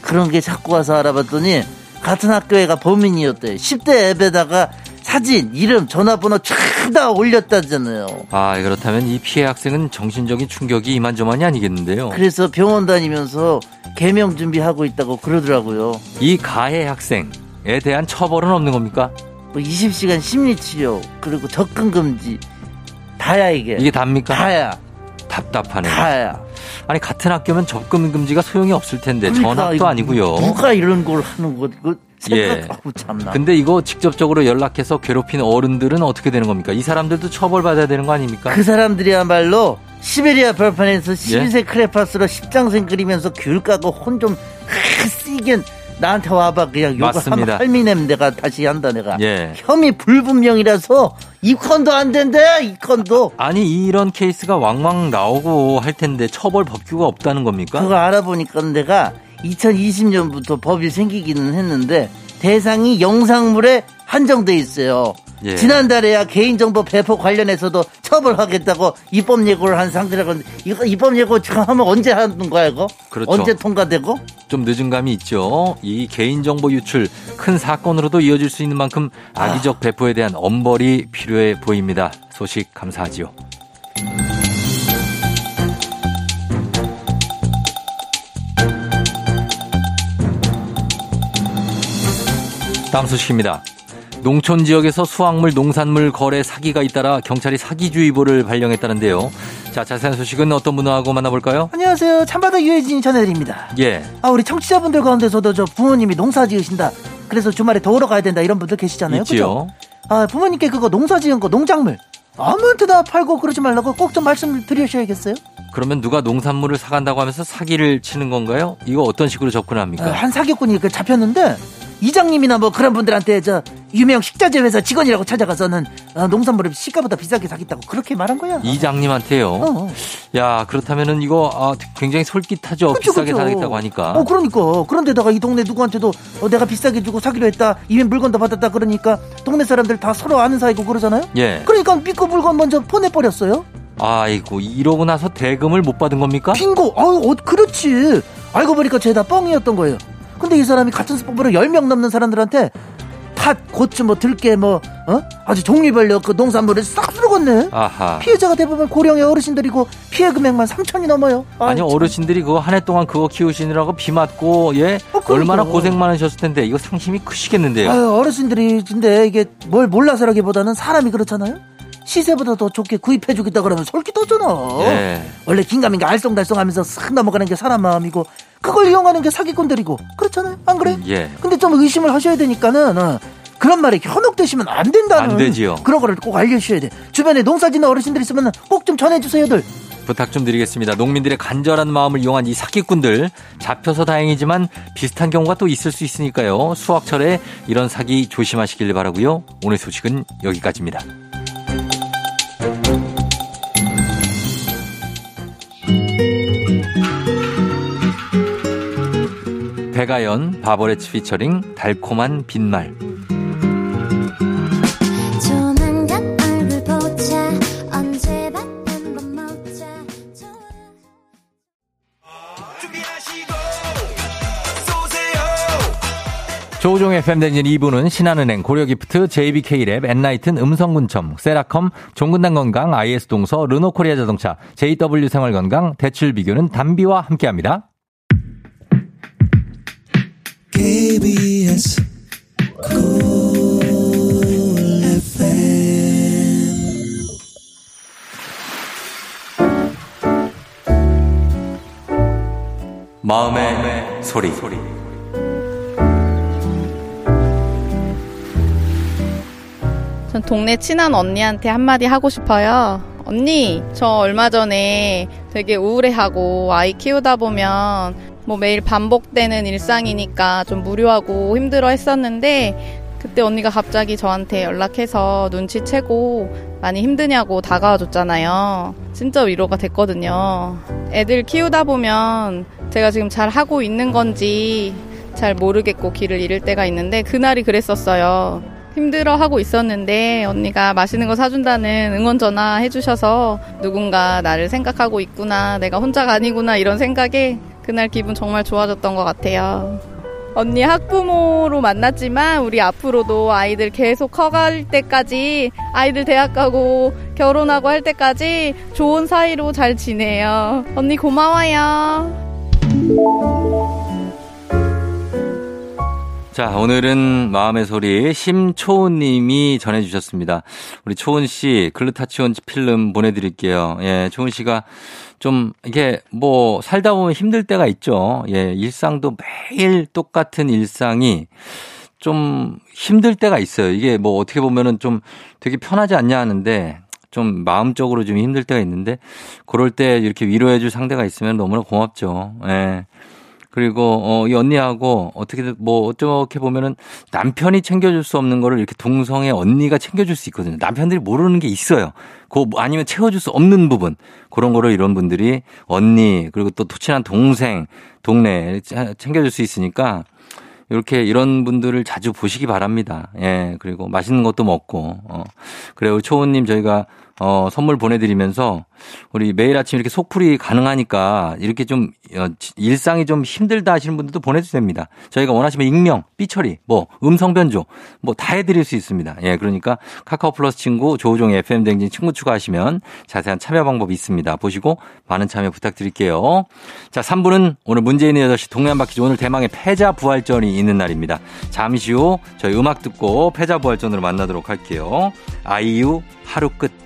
그런 게 자꾸 와서 알아봤더니 같은 학교에가 범인이었대. 10대 앱에다가 사진, 이름, 전화번호 쫙 다 올렸다잖아요. 아, 그렇다면 이 피해 학생은 정신적인 충격이 이만저만이 아니겠는데요. 그래서 병원 다니면서 개명 준비하고 있다고 그러더라고요. 이 가해 학생에 대한 처벌은 없는 겁니까? 뭐 20시간 심리치료, 그리고 접근 금지. 다야, 이게. 이게 답니까? 다야. 답답하네. 다야. 아니 같은 학교면 접근 금지가 소용이 없을 텐데 그러니까 전학도 아니고요. 누가 이런 걸 하는 거? 그 예. 참나. 근데 이거 직접적으로 연락해서 괴롭힌 어른들은 어떻게 되는 겁니까? 이 사람들도 처벌받아야 되는 거 아닙니까? 그 사람들이야말로 시베리아 벌판에서 12세 예? 크레파스로 십장생 그리면서 귤 까고 혼 좀 쓰게 나한테 와봐 그냥 요거 하면 할미냄 내가 다시 한다 내가 예. 혐의 불분명이라서 이건도 안 된대 이건도 아니 이런 케이스가 왕왕 나오고 할 텐데 처벌 법규가 없다는 겁니까? 그거 알아보니까 내가 2020년부터 법이 생기기는 했는데 대상이 영상물에 한정돼 있어요. 예. 지난달에야 개인정보 배포 관련해서도 처벌하겠다고 입법 예고를 한 상태라고 이거 입법 예고 하면 언제 하는 거야 이거? 그렇죠. 언제 통과되고? 좀 늦은 감이 있죠. 이 개인정보 유출 큰 사건으로도 이어질 수 있는 만큼 악의적 아. 배포에 대한 엄벌이 필요해 보입니다. 소식 감사하지요. 다음 소식입니다. 농촌 지역에서 수확물, 농산물 거래 사기가 잇따라 경찰이 사기주의보를 발령했다는데요. 자, 자세한 소식은 어떤 분하고 만나볼까요? 안녕하세요. 참바다 유해진 전해드립니다. 예. 아, 우리 청취자분들 가운데서도 저 부모님이 농사 지으신다. 그래서 주말에 더우러 가야 된다. 이런 분들 계시잖아요. 그죠? 아, 부모님께 그거 농사 지은 거 농작물 아무한테나 팔고 그러지 말라고 꼭 좀 말씀을 드리셔야겠어요? 그러면 누가 농산물을 사간다고 하면서 사기를 치는 건가요? 이거 어떤 식으로 접근합니까? 아, 한 사기꾼이 그 잡혔는데 이장님이나 뭐 그런 분들한테 저 유명 식자재 회사 직원이라고 찾아가서는 어, 농산물을 시가보다 비싸게 사겠다고 그렇게 말한 거야. 이장님한테요. 어. 어. 야 그렇다면은 이거 아, 굉장히 솔깃하죠. 그쵸, 비싸게 그쵸. 사겠다고 하니까. 어 그러니까 그런데다가 이 동네 누구한테도 어, 내가 비싸게 주고 사기로 했다. 이미 물건도 받았다 그러니까 동네 사람들 다 서로 아는 사이고 그러잖아요. 예. 그러니까 믿고 물건 먼저 보내버렸어요. 아이고 이러고 나서 대금을 못 받은 겁니까? 빙고. 아유 어, 그렇지. 알고 보니까 죄다 뻥이었던 거예요. 근데 이 사람이 같은 수법으로 10명 넘는 사람들한테 팥, 고추, 뭐 들깨, 뭐 어? 아주 종류별로 그 농산물을 싹 쓸어갔네. 아하. 피해자가 대부분 고령의 어르신들이고 피해 금액만 3천이 넘어요. 아니 참. 어르신들이 그거 한 해 동안 그거 키우시느라고 비 맞고 예 아, 얼마나 고생 많으셨을 텐데 이거 상심이 크시겠는데요. 아유, 어르신들이 근데 이게 뭘 몰라서라기보다는 사람이 그렇잖아요. 시세보다 더 좋게 구입해 주겠다 그러면 솔깃 떠잖아. 예. 원래 긴가민가 알쏭달쏭하면서 싹 넘어가는 게 사람 마음이고 그걸 이용하는 게 사기꾼들이고 그렇잖아요. 안 그래? 예. 근데 좀 의심을 하셔야 되니까는 어, 그런 말에 현혹되시면 안 된다는 안 되지요. 그런 거를 꼭 알려주셔야 돼. 주변에 농사짓는 어르신들 있으면 꼭 좀 전해주세요들. 부탁 좀 드리겠습니다. 농민들의 간절한 마음을 이용한 이 사기꾼들 잡혀서 다행이지만 비슷한 경우가 또 있을 수 있으니까요. 수확철에 이런 사기 조심하시길 바라고요. 오늘 소식은 여기까지입니다. 배가연 바버레츠 피처링 달콤한 빈말. 조우종의 팬데진 2부는 신한은행, 고려기프트, JBK랩, 엔라이튼, 음성군청, 세라컴, 종근당건강, IS동서, 르노코리아 자동차, JW생활건강, 대출비교는 담비와 함께합니다. KBS 마음의, 마음의 소리. 소리. 전 동네 친한 언니한테 한마디 하고 싶어요. 언니, 저 얼마 전에 되게 우울해하고 아이 키우다 보면 뭐 매일 반복되는 일상이니까 좀 무료하고 힘들어 했었는데 그때 언니가 갑자기 저한테 연락해서 눈치채고 많이 힘드냐고 다가와 줬잖아요. 진짜 위로가 됐거든요. 애들 키우다 보면 제가 지금 잘 하고 있는 건지 잘 모르겠고 길을 잃을 때가 있는데 그날이 그랬었어요. 힘들어 하고 있었는데 언니가 맛있는 거 사준다는 응원 전화 해주셔서 누군가 나를 생각하고 있구나, 내가 혼자가 아니구나 이런 생각에 그날 기분 정말 좋아졌던 것 같아요. 언니 학부모로 만났지만 우리 앞으로도 아이들 계속 커갈 때까지 아이들 대학 가고 결혼하고 할 때까지 좋은 사이로 잘 지내요. 언니 고마워요. 자, 오늘은 마음의 소리 심초은 님이 전해주셨습니다. 우리 초은 씨 글루타치온 필름 보내드릴게요. 예, 초은 씨가 좀 이게 뭐 살다 보면 힘들 때가 있죠. 예, 일상도 매일 똑같은 일상이 좀 힘들 때가 있어요. 이게 뭐 어떻게 보면은 좀 되게 편하지 않냐 하는데 좀 마음적으로 좀 힘들 때가 있는데 그럴 때 이렇게 위로해 줄 상대가 있으면 너무나 고맙죠. 예. 그리고 어, 이 언니하고 어떻게든 뭐 어떻게 보면은 남편이 챙겨줄 수 없는 거를 이렇게 동성의 언니가 챙겨줄 수 있거든요. 남편들이 모르는 게 있어요. 그 아니면 채워줄 수 없는 부분 그런 거를 이런 분들이 언니 그리고 또 친한 동생 동네 챙겨줄 수 있으니까 이렇게 이런 분들을 자주 보시기 바랍니다. 예, 그리고 맛있는 것도 먹고, 어. 그래요. 초우님 저희가 어, 선물 보내드리면서 우리 매일 아침 이렇게 속풀이 가능하니까 이렇게 좀 어, 일상이 좀 힘들다 하시는 분들도 보내주셔도 됩니다. 저희가 원하시면 익명, 삐처리, 뭐 음성 변조 뭐 다 해드릴 수 있습니다. 예, 그러니까 카카오 플러스 친구 조우종의 FM 댕진 친구 추가하시면 자세한 참여 방법이 있습니다. 보시고 많은 참여 부탁드릴게요. 자, 3부는 오늘 문재인의 8시 동네 한 바퀴 오늘 대망의 패자 부활전이 있는 날입니다. 잠시 후 저희 음악 듣고 패자 부활전으로 만나도록 할게요. 아이유 하루 끝.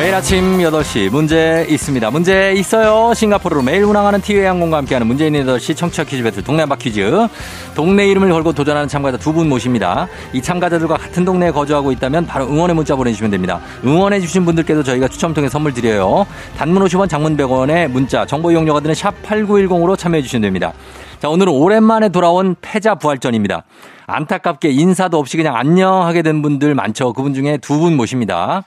매일 아침 8시 문제 있습니다. 문제 있어요. 싱가포르로 매일 운항하는 티웨이 항공과 함께하는 문제 있는 8시 청취자 퀴즈 배틀 동네 한바 퀴즈. 동네 이름을 걸고 도전하는 참가자 두 분 모십니다. 이 참가자들과 같은 동네에 거주하고 있다면 바로 응원의 문자 보내주시면 됩니다. 응원해 주신 분들께도 저희가 추첨 통해 선물 드려요. 단문 50원 장문 100원의 문자 정보 이용료가 드는 샵 8910으로 참여해 주시면 됩니다. 자, 오늘은 오랜만에 돌아온 패자 부활전입니다. 안타깝게 인사도 없이 그냥 안녕 하게 된 분들 많죠. 그분 중에 두 분 모십니다.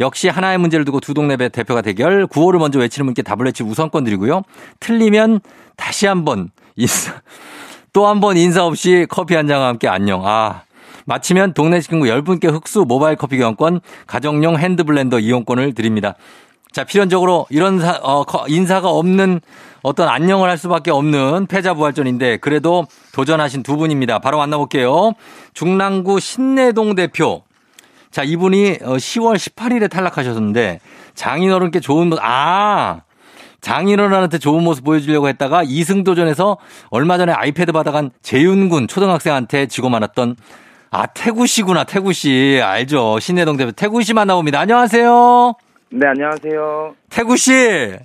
역시 하나의 문제를 두고 두 동네 대표가 대결. 구호를 먼저 외치는 분께 답을 외치 우선권 드리고요. 틀리면 다시 한번 인사, 또 한 번 인사 없이 커피 한 잔과 함께 안녕. 아. 마치면 동네 친구 10분께 흑수 모바일 커피 교환권, 가정용 핸드블렌더 이용권을 드립니다. 자, 필연적으로 이런 사, 어, 인사가 없는 어떤 안녕을 할 수밖에 없는 패자부활전인데 그래도 도전하신 두 분입니다. 바로 만나볼게요. 중랑구 신내동 대표. 자, 이분이 10월 어, 18일에 탈락하셨는데 장인어른께 좋은 모습, 아! 장인어른한테 좋은 모습 보여주려고 했다가 2승 도전에서 얼마 전에 아이패드 받아간 재윤군 초등학생한테 지고 말았던 아, 태구 씨구나, 태구 씨. 알죠. 신내동 대표 태구 씨 만나봅니다. 안녕하세요. 네, 안녕하세요. 태구 씨. 네.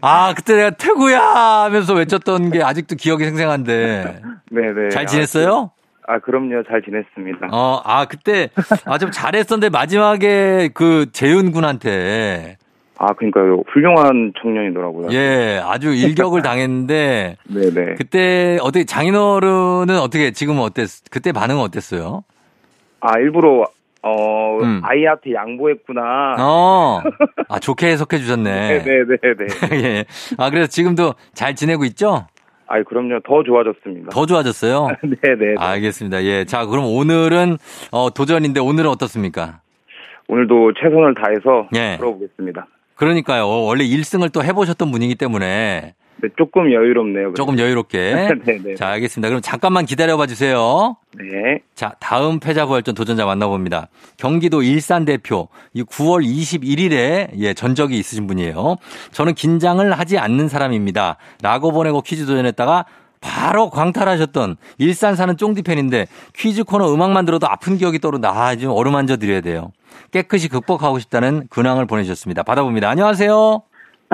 아, 그때 내가 태구야 하면서 외쳤던 게 아직도 기억이 생생한데. 네, 네. 잘 지냈어요? 아, 그럼요. 잘 지냈습니다. 어, 아, 그때 아 좀 잘했었는데 마지막에 그 재윤 군한테 아, 그러니까요. 훌륭한 청년이더라고요. 예, 아주 일격을 당했는데. 네네. 네. 그때 어떻게 장인어른은 어떻게 지금은 어땠? 그때 반응은 어땠어요? 아, 일부러 어, 음. 아이한테 양보했구나. 어. 아, 좋게 해석해 주셨네. 네네네. 네, 네, 예. 아, 그래서 지금도 잘 지내고 있죠? 아이, 그럼요. 더 좋아졌습니다. 더 좋아졌어요? 네네. 알겠습니다. 예. 자, 그럼 오늘은, 어, 도전인데 오늘은 어떻습니까? 오늘도 최선을 다해서 예. 풀어보겠습니다. 그러니까요. 원래 1승을 또 해보셨던 분이기 때문에. 네, 조금 여유롭네요. 조금 여유롭게. 네네. 네. 자, 알겠습니다. 그럼 잠깐만 기다려봐 주세요. 네. 자, 다음 패자부활전 도전자 만나봅니다. 경기도 일산 대표. 이 9월 21일에 예, 전적이 있으신 분이에요. 저는 긴장을 하지 않는 사람입니다. 라고 보내고 퀴즈 도전했다가 바로 광탈하셨던 일산 사는 쫑디 팬인데 퀴즈 코너 음악만 들어도 아픈 기억이 떠오른다. 아, 지금 어루만져 드려야 돼요. 깨끗이 극복하고 싶다는 근황을 보내주셨습니다. 받아봅니다. 안녕하세요.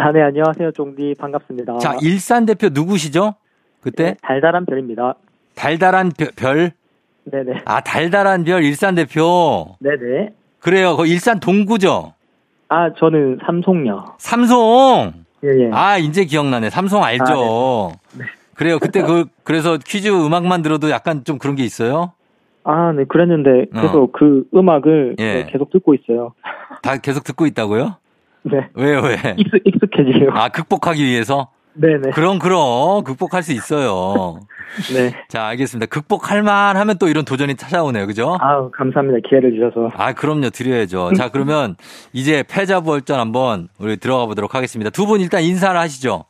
아, 네, 안녕하세요. 쫑디 반갑습니다. 자, 일산 대표 누구시죠? 그때? 네, 달달한 별입니다. 달달한 별? 네네. 아, 달달한 별 일산 대표? 네네. 그래요. 그 일산 동구죠? 아, 저는 삼송요. 삼송? 예, 예. 아, 이제 기억나네. 삼송 알죠? 아, 네. 네. 그래요. 그때 그, 그래서 퀴즈 음악만 들어도 약간 좀 그런 게 있어요? 아, 네, 그랬는데, 그래서 어. 그 음악을 예. 계속 듣고 있어요. 다 계속 듣고 있다고요? 네. 왜요, 왜? 익숙, 익숙해지요. 아, 극복하기 위해서? 네네. 그럼, 그럼. 극복할 수 있어요. 네. 자, 알겠습니다. 극복할 만 하면 또 이런 도전이 찾아오네요. 그죠? 아 감사합니다. 기회를 주셔서. 아, 그럼요. 드려야죠. 자, 그러면 이제 패자부활전 한번 우리 들어가 보도록 하겠습니다. 두 분 일단 인사를 하시죠.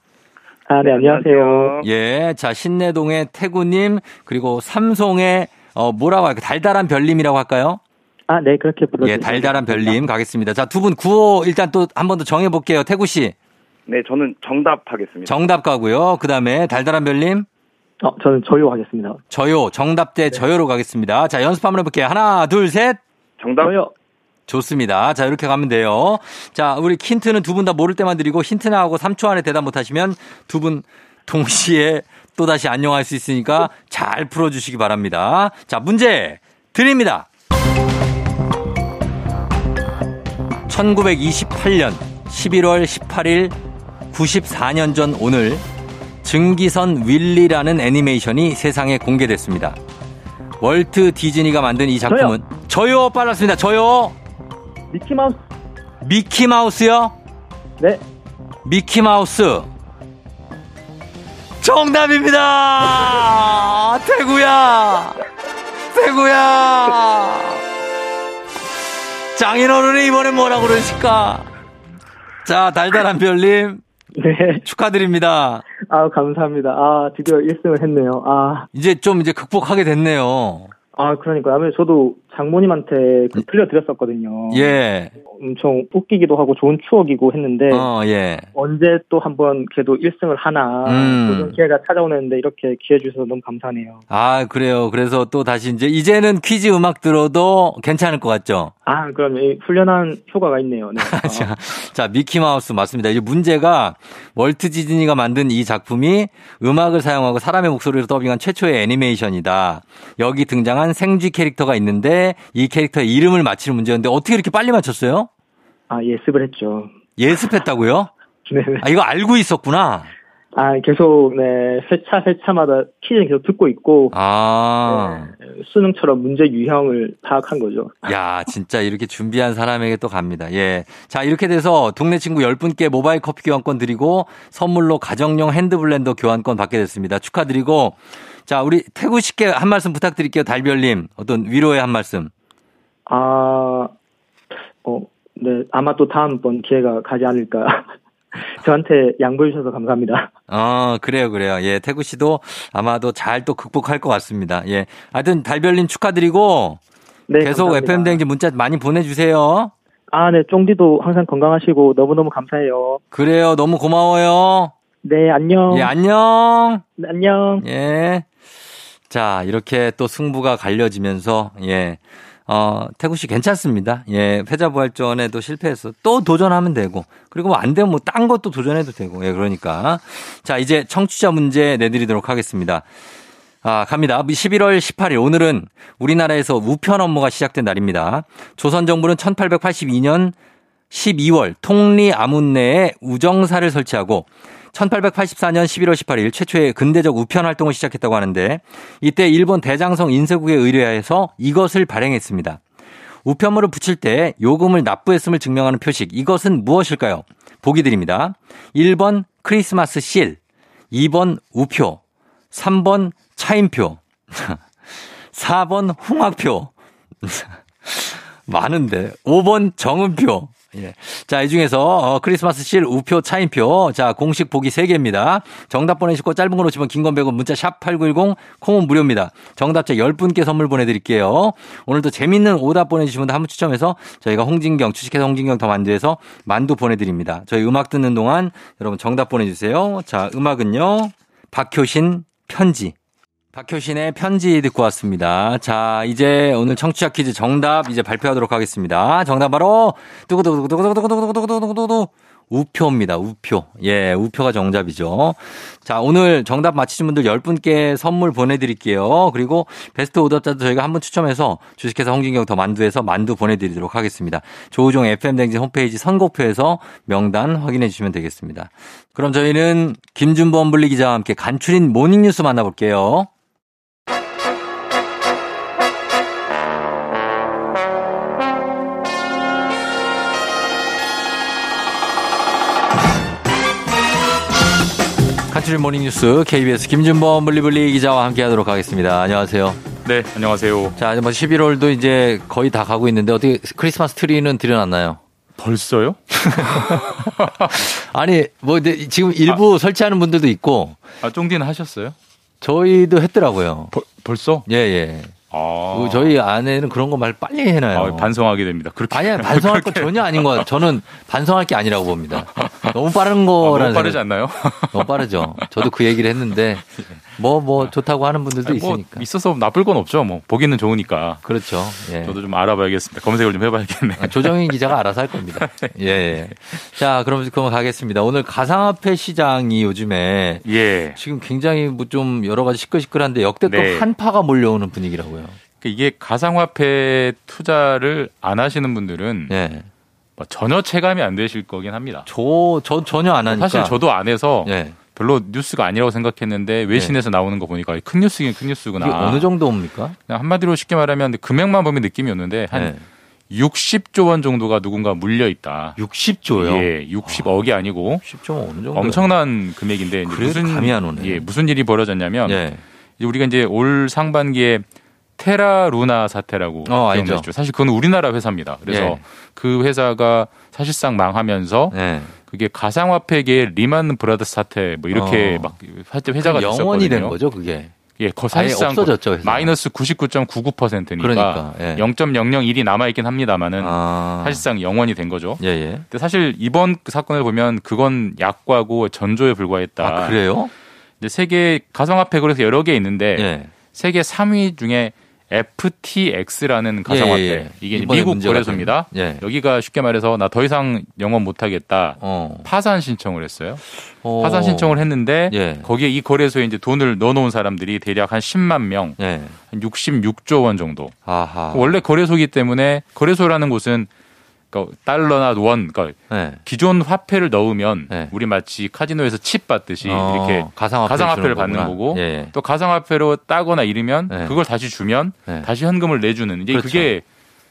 아, 네, 안녕하세요. 예. 자, 신내동의 태구님, 그리고 삼송의, 어, 뭐라고 할까요? 달달한 별님이라고 할까요? 아, 네, 그렇게 불러주세요. 예, 달달한 별님 가겠습니다. 자, 두 분 구호 일단 또 한 번 더 정해볼게요. 태구 씨. 네, 저는 정답 하겠습니다. 정답 가고요. 그 다음에 달달한 별님. 어, 저는 저요 하겠습니다. 저요. 정답 대 네. 저요로 가겠습니다. 자, 연습 한번 해볼게요. 하나, 둘, 셋. 정답. 저요. 좋습니다. 자, 이렇게 가면 돼요. 자, 우리 힌트는 두 분 다 모를 때만 드리고 힌트 나하고 3초 안에 대답 못하시면 두 분 동시에 또다시 안녕할 수 있으니까 잘 풀어주시기 바랍니다. 자, 문제 드립니다. 1928년 11월 18일 94년 전 오늘 증기선 윌리라는 애니메이션이 세상에 공개됐습니다. 월트 디즈니가 만든 이 작품은 저요, 저요 빨랐습니다. 저요. 미키마우스. 미키마우스요? 네. 미키마우스. 정답입니다! 태구야! 태구야! 장인어른이 이번엔 뭐라 그러실까? 자, 달달한 별님. 네. 축하드립니다. 아, 감사합니다. 아, 드디어 1승을 했네요. 아. 이제 좀 이제 극복하게 됐네요. 아, 그러니까. 아무래도 저도 장모님한테 그 들려드렸었거든요. 예. 엄청 웃기기도 하고 좋은 추억이고 했는데. 어, 예. 언제 또 한번 걔도 1승을 하나. 음. 그런 기회가 찾아오는데 이렇게 기회 주셔서 너무 감사하네요. 아, 그래요. 그래서 또 다시 이제, 이제는 퀴즈 음악 들어도 괜찮을 것 같죠? 아, 그럼 훈련한 효과가 있네요. 네. 자, 자, 미키 마우스 맞습니다. 이제 문제가 월트 디즈니가 만든 이 작품이 음악을 사용하고 사람의 목소리로 더빙한 최초의 애니메이션이다. 여기 등장한 생쥐 캐릭터가 있는데 이 캐릭터의 이름을 맞히는 문제였는데 어떻게 이렇게 빨리 맞췄어요? 아, 예습을 했죠. 예습했다고요? 네. 아, 이거 알고 있었구나. 아, 계속, 네, 회차, 회차마다 퀴즈를 계속 듣고 있고. 아. 네, 수능처럼 문제 유형을 파악한 거죠. 야, 진짜 이렇게 준비한 사람에게 또 갑니다. 예. 자, 이렇게 돼서 동네 친구 10분께 모바일 커피 교환권 드리고 선물로 가정용 핸드블렌더 교환권 받게 됐습니다. 축하드리고. 자, 우리 태구 씨께 한 말씀 부탁드릴게요. 달별님. 어떤 위로의 한 말씀. 아, 어, 네. 아마 또 다음번 기회가 가지 않을까. 저한테 양보해 주셔서 감사합니다. 어, 그래요, 그래요. 예, 태구 씨도 아마도 잘 또 극복할 것 같습니다. 예. 하여튼 달별님 축하드리고. 네, 계속 FM대행진 문자 많이 보내 주세요. 아, 네. 쫑디도 항상 건강하시고 너무너무 감사해요. 그래요. 너무 고마워요. 네, 안녕. 예, 안녕. 네, 안녕. 예. 자, 이렇게 또 승부가 갈려지면서, 예. 어, 태구 씨 괜찮습니다. 예, 패자부활전에도 실패해서 또 도전하면 되고, 그리고 안 되면 뭐 딴 것도 도전해도 되고, 예, 그러니까. 자, 이제 청취자 문제 내드리도록 하겠습니다. 아, 갑니다. 11월 18일. 오늘은 우리나라에서 우편 업무가 시작된 날입니다. 조선 정부는 1882년 12월 통리 아문내에 우정사를 설치하고 1884년 11월 18일 최초의 근대적 우편 활동을 시작했다고 하는데 이때 일본 대장성 인쇄국에 의뢰해서 이것을 발행했습니다. 우편물을 붙일 때 요금을 납부했음을 증명하는 표식 이것은 무엇일까요? 보기 드립니다. 1번 크리스마스 실, 2번 우표, 3번 차인표, 4번 홍학표, 많은데 5번 정은표, 예. 자, 이 중에서 어, 크리스마스 실 우표 차인표. 자, 공식 보기 3개입니다. 정답 보내시고 짧은 걸 오시면 긴건 100원 문자 샵 8910 콩은 무료입니다. 정답자 10분께 선물 보내 드릴게요. 오늘도 재밌는 오답 보내 주시면 한분 추첨해서 저희가 홍진경, 주식회사 홍진경 더 만두에서 만두 보내 드립니다. 저희 음악 듣는 동안 여러분 정답 보내 주세요. 자, 음악은요. 박효신 편지. 박효신의 편지 듣고 왔습니다. 자, 이제 오늘 청취자 퀴즈 정답 이제 발표하도록 하겠습니다. 정답 바로 두구두구두구두구두구두구두구두구두구 우표입니다. 우표. 예, 우표가 정답이죠. 자, 오늘 정답 맞히신 분들 10분께 선물 보내드릴게요. 그리고 베스트 오답자도 저희가 한 분 추첨해서 주식회사 홍진경 더 만두에서 만두 보내드리도록 하겠습니다. 조우종 FM댕진 홈페이지 선곡표에서 명단 확인해 주시면 되겠습니다. 그럼 저희는 김준범 블리 기자와 함께 간추린 모닝뉴스 만나볼게요. 간추린 모닝뉴스 KBS 김준범 블리블리 기자와 함께하도록 하겠습니다. 안녕하세요. 네, 안녕하세요. 자, 뭐 11월도 이제 거의 다 가고 있는데 어떻게 크리스마스 트리는 들여놨나요? 벌써요? 아니, 뭐 지금 일부 아, 설치하는 분들도 있고. 아, 쫑디는 하셨어요? 저희도 했더라고요. 벌, 벌써? 예, 예. 아. 저희 아내는 그런 거 말 빨리 해놔요. 아, 반성하게 됩니다. 그렇게 아니야 반성할 건 전혀 아닌 것 같아요. 저는 반성할 게 아니라고 봅니다. 너무 빠른 거라는. 아, 너무 빠르지 않나요? 너무 빠르죠. 저도 그 얘기를 했는데 뭐, 뭐, 좋다고 하는 분들도 아니, 뭐 있으니까. 있어서 나쁠 건 없죠. 뭐, 보기는 좋으니까. 그렇죠. 예. 저도 좀 알아봐야겠습니다. 검색을 좀 해봐야겠네. 아, 조정인 기자가 알아서 할 겁니다. 예, 예. 자, 그럼, 그럼 가겠습니다. 오늘 가상화폐 시장이 요즘에. 예. 지금 굉장히 뭐 좀 여러 가지 시끌시끌한데 역대급 네. 한파가 몰려오는 분위기라고요. 그러니까 이게 가상화폐 투자를 안 하시는 분들은. 예. 뭐 전혀 체감이 안 되실 거긴 합니다. 저, 저 전혀 안 하니까. 사실 저도 안 해서. 예. 별로 뉴스가 아니라고 생각했는데 외신에서 네. 나오는 거 보니까 큰 뉴스긴 큰 뉴스구나. 이게 어느 정도입니까? 한마디로 쉽게 말하면 금액만 보면 느낌이 오는데 한 네. 60조 원 정도가 누군가 물려 있다. 60조요? 예, 60억이 아 니고 10조 어느 정도? 엄청난 금액인데 무슨 감이 안 오네. 예, 무슨 일이 벌어졌냐면 예. 우리가 이제 올 상반기에 테라 루나 사태라고 어, 기억나시죠? 사실 그건 우리나라 회사입니다. 그래서 예. 그 회사가 사실상 망하면서 예. 그게 가상화폐계의 리만 브라더 사태 뭐 이렇게 어. 막 회자가 됐었거든요. 영원이 된 거죠, 그게. 예, 거 사실상 없어졌죠, 회사. 마이너스 99.99%니까 그러니까, 예. 0.001이 남아 있긴 합니다만은 아. 사실상 영원이 된 거죠. 예, 예. 근데 사실 이번 사건을 보면 그건 약과고 전조에 불과했다. 아, 그래요? 이제 세계 가상화폐 그래서 여러 개 있는데 예. 세계 3위 중에 FTX라는 가상화폐 예, 예. 예. 이게 미국 거래소입니다. 예. 여기가 쉽게 말해서 나 더 이상 영업 못하겠다 어. 파산 신청을 했어요. 어. 파산 신청을 했는데 예. 거기에 이 거래소에 이제 돈을 넣어놓은 사람들이 대략 한 10만 명, 한 66조 원 정도. 아하. 원래 거래소기 때문에 거래소라는 곳은 그러니까 달러나 원, 그러니까 네. 기존 화폐를 넣으면 네. 우리 마치 카지노에서 칩 받듯이 어, 이렇게 가상화폐 가상화폐를 받는 거고 예. 또 가상화폐로 따거나 이르면 예. 그걸 다시 주면 예. 다시 현금을 내주는 이제 그렇죠. 그게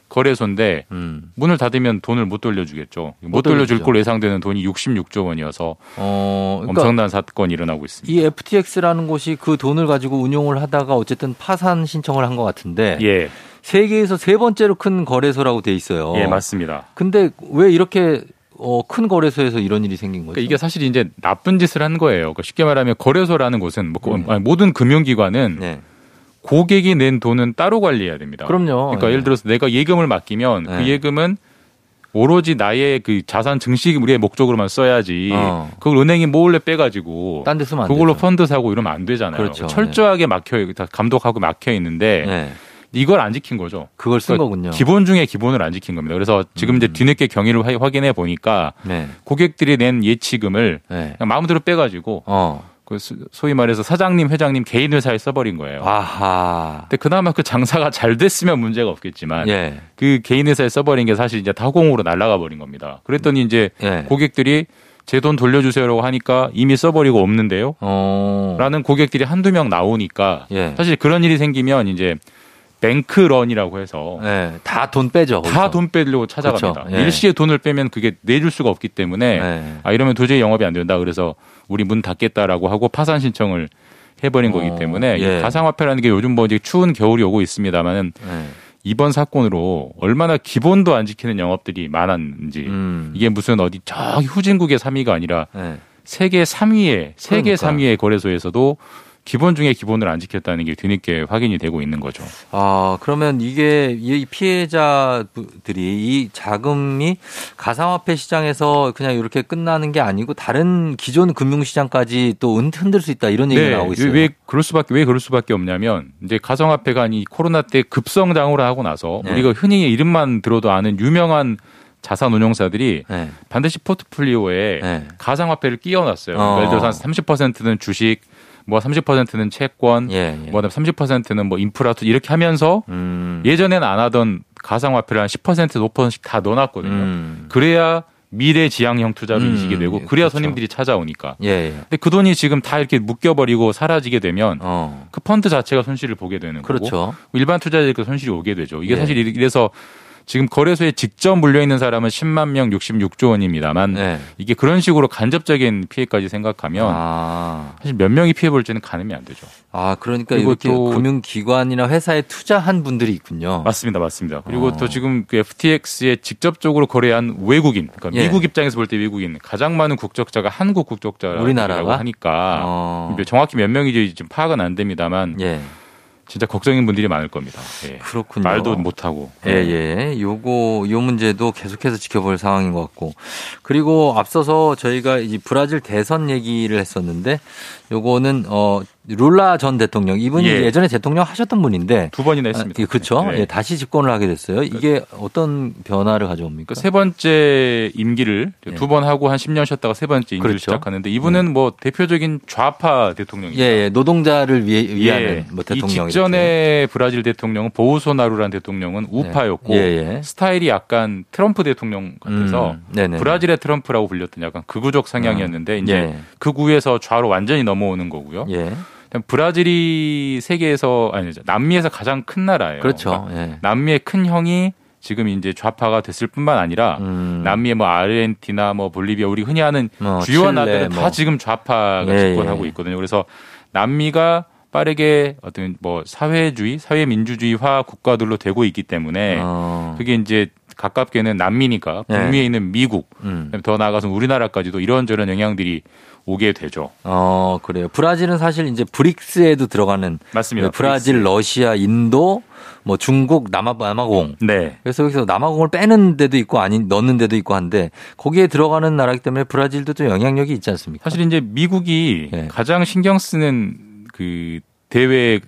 거래소인데 음. 문을 닫으면 돈을 못 돌려주겠죠. 못, 못 돌려줄 걸로 예상되는 돈이 66조 원이어서 어, 그러니까 엄청난 사건이 일어나고 있습니다. 이 FTX라는 곳이 그 돈을 가지고 운용을 하다가 어쨌든 파산 신청을 한 것 같은데 예. 세계에서 세 번째로 큰 거래소라고 돼 있어요. 예, 맞습니다. 근데 왜 이렇게 어, 큰 거래소에서 이런 일이 생긴 거죠? 그러니까 이게 사실 이제 나쁜 짓을 한 거예요. 그러니까 쉽게 말하면 거래소라는 곳은 뭐 네. 모든 금융기관은 네. 고객이 낸 돈은 따로 관리해야 됩니다. 그럼요. 그러니까 네. 예를 들어서 내가 예금을 맡기면 그 네. 예금은 오로지 나의 그 자산 증식의 목적으로만 써야지. 어. 그걸 은행이 몰래 빼가지고 딴데 쓰면 안 그걸로 되죠. 펀드 사고 이러면 안 되잖아요. 그렇죠. 철저하게 막혀 감독하고 막혀 있는데 네. 이걸 안 지킨 거죠. 그걸 쓴 그러니까 거군요. 기본 중에 기본을 안 지킨 겁니다. 그래서 지금 음. 이제 뒤늦게 경위를 확인해 보니까 네. 고객들이 낸 예치금을 네. 마음대로 빼가지고 어. 그 소위 말해서 사장님, 회장님 개인 회사에 써버린 거예요. 아하. 근데 그나마 그 장사가 잘 됐으면 문제가 없겠지만 예. 그 개인 회사에 써버린 게 사실 이제 타공으로 날아가 버린 겁니다. 그랬더니 이제 예. 고객들이 제 돈 돌려주세요라고 하니까 이미 써버리고 없는데요. 어. 라는 고객들이 한두 명 나오니까 예. 사실 그런 일이 생기면 이제 뱅크런이라고 해서 네, 다돈 빼죠. 다 돈 빼려고 찾아갑니다. 그렇죠. 네. 일시에 돈을 빼면 그게 내줄 수가 없기 때문에 네. 아 이러면 도저히 영업이 안 된다. 그래서 우리 문 닫겠다라고 하고 파산 신청을 해버린 어, 거기 때문에 예. 가상화폐라는 게 요즘 뭐 이제 추운 겨울이 오고 있습니다만은 네. 이번 사건으로 얼마나 기본도 안 지키는 영업들이 많았는지 음. 이게 무슨 어디 저기 후진국의 3위가 아니라 네. 세계 3위의 세계 그러니까. 3위의 거래소에서도 기본 중에 기본을 안 지켰다는 게 뒤늦게 확인이 되고 있는 거죠. 아, 그러면 이게 이 피해자들이 이 자금이 가상화폐 시장에서 그냥 이렇게 끝나는 게 아니고 다른 기존 금융시장까지 또 흔들 수 있다 이런 얘기가 네, 나오고 있어요. 왜 그럴 수밖에 왜 그럴 수밖에 없냐면 이제 가상화폐가 이 코로나 때 급성장을 하고 나서 네. 우리가 흔히 이름만 들어도 아는 유명한 자산 운용사들이 네. 반드시 포트폴리오에 네. 가상화폐를 끼워놨어요. 어. 예를 들어서 한 30%는 주식, 뭐 30%는 채권, 예, 예. 뭐 30%는 뭐 인프라 투 이렇게 하면서 음. 예전에는 안 하던 가상화폐를 한 10% 5%씩 다 넣어놨거든요. 음. 그래야 미래 지향형 투자로 음, 인식이 되고 그래야 그렇죠. 손님들이 찾아오니까. 예, 예. 근데 그 돈이 지금 다 이렇게 묶여버리고 사라지게 되면 어. 그 펀드 자체가 손실을 보게 되는 그렇죠. 거고 일반 투자자들도 손실이 오게 되죠. 이게 예. 사실 이래서 지금 거래소에 직접 물려 있는 사람은 10만 명 66조 원입니다만 네. 이게 그런 식으로 간접적인 피해까지 생각하면 아. 사실 몇 명이 피해 볼지는 가늠이 안 되죠. 아 그러니까 이렇게 또 금융기관이나 회사에 투자한 분들이 있군요. 맞습니다, 맞습니다. 그리고 어. 또 지금 그 FTX에 직접적으로 거래한 외국인, 그러니까 예. 미국 입장에서 볼 때 외국인 가장 많은 국적자가 한국 국적자라고 우리나라가 하니까 어. 정확히 몇 명인지 지금 파악은 안 됩니다만. 예. 진짜 걱정인 분들이 많을 겁니다. 예. 그렇군요. 말도 못 하고. 예, 예. 요거 요 문제도 계속해서 지켜볼 상황인 것 같고. 그리고 앞서서 저희가 이 브라질 대선 얘기를 했었는데 요거는 어 룰라 전 대통령 이분이 예. 전에 대통령 하셨던 분인데 두 번이나 했습니다. 아, 그렇죠. 네. 예, 다시 집권을 하게 됐어요. 이게 어떤 변화를 가져옵니까? 세 번째 임기를 예. 두번 하고 한 10년 쉬었다가 세 번째 임기를 그렇죠. 시작하는데 이분은 음. 뭐 대표적인 좌파 대통령이죠. 예, 예. 노동자를 위해 위하는 예. 뭐 대통령. 이 직전에 브라질 대통령은 보우소나루라는 대통령은 네. 우파였고 예, 스타일이 약간 트럼프 대통령 같아서 음. 브라질의 트럼프라고 불렸던 약간 극우적 성향이었는데 음. 이제 극우에서 좌로 완전히 넘어오는 거고요. 브라질이 세계에서 아니죠 남미에서 가장 큰 나라예요. 그렇죠. 그러니까 예. 남미의 큰 형이 지금 이제 좌파가 됐을 뿐만 아니라 음. 남미의 뭐 아르헨티나 뭐 볼리비아 우리 흔히 아는 뭐, 주요한 나라들은 뭐. 다 지금 좌파가 예, 집권하고 예. 있거든요. 그래서 남미가 빠르게 어떤 뭐 사회주의, 사회민주주의화 국가들로 되고 있기 때문에 어. 그게 이제 가깝게는 남미니까 예. 북미에 네. 있는 미국, 음. 더 나아가서 우리나라까지도 이런저런 영향들이 오게 되죠. 어, 그래요. 브라질은 사실 이제 브릭스에도 들어가는 맞습니다. 네, 브라질, 브릭스. 러시아, 인도, 뭐 중국, 남아 남아공. 네. 그래서 여기서 남아공을 빼는 데도 있고 아닌 넣는 데도 있고 한데 거기에 들어가는 나라기 때문에 브라질도 좀 영향력이 있지 않습니까? 사실 이제 미국이 네. 가장 신경 쓰는 그 대외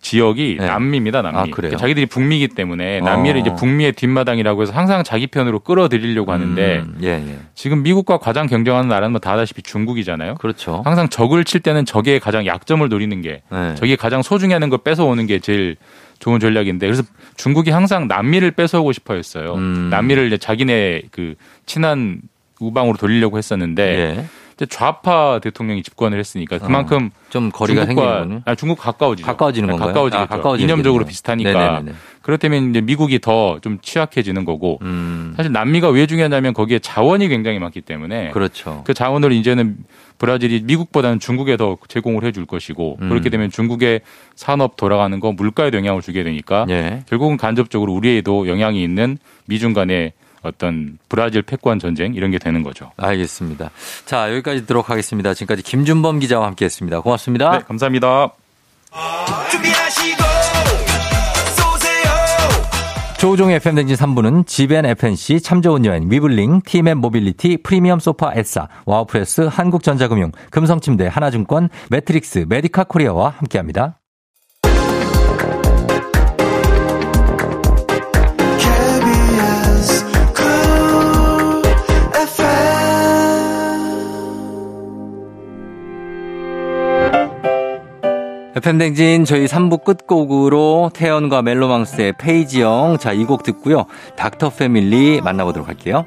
지역이 네. 남미입니다, 남미. 아, 그러니까 자기들이 북미이기 때문에 남미를 어. 이제 북미의 뒷마당이라고 해서 항상 자기 편으로 끌어들이려고 하는데 음, 예, 예. 지금 미국과 가장 경쟁하는 나라는 뭐 다 아다시피 중국이잖아요. 그렇죠. 항상 적을 칠 때는 적의 가장 약점을 노리는 게 네. 적이 가장 소중히 하는 걸 뺏어오는 게 제일 좋은 전략인데 그래서 중국이 항상 남미를 뺏어오고 싶어 했어요. 음. 남미를 이제 자기네 그 친한 우방으로 돌리려고 했었는데 예. 좌파 대통령이 집권을 했으니까 그만큼 어, 좀 거리가 생기는 아, 중국 가까워지죠. 가까워지는 건가요? 가까워지죠. 아, 가까워지겠 인념적으로 비슷하니까. 네네네. 그렇다면 이제 미국이 더 좀 취약해지는 거고 음. 사실 남미가 왜 중요하냐면 거기에 자원이 굉장히 많기 때문에 그렇죠. 그 자원을 이제는 브라질이 미국보다는 중국에 더 제공을 해줄 것이고 음. 그렇게 되면 중국의 산업 돌아가는 거 물가에도 영향을 주게 되니까 예. 결국은 간접적으로 우리에도 영향이 있는 미중 간의 어떤 브라질 패권 전쟁 이런 게 되는 거죠. 알겠습니다. 자, 여기까지 듣도록 하겠습니다. 지금까지 김준범 기자와 함께 했습니다. 고맙습니다. 네, 감사합니다. 조우종의 FM댕진 3부는 지벤 FNC, 참 좋은 여행, 위블링, 티맵 모빌리티, 프리미엄 소파 에싸, 와우프레스, 한국전자금융, 금성침대, 하나증권, 매트릭스, 메디카 코리아와 함께합니다. FM댕진 저희 3부 끝곡으로 태연과 멜로망스의 페이지영. 자, 이 곡 듣고요. 닥터 패밀리 만나보도록 할게요.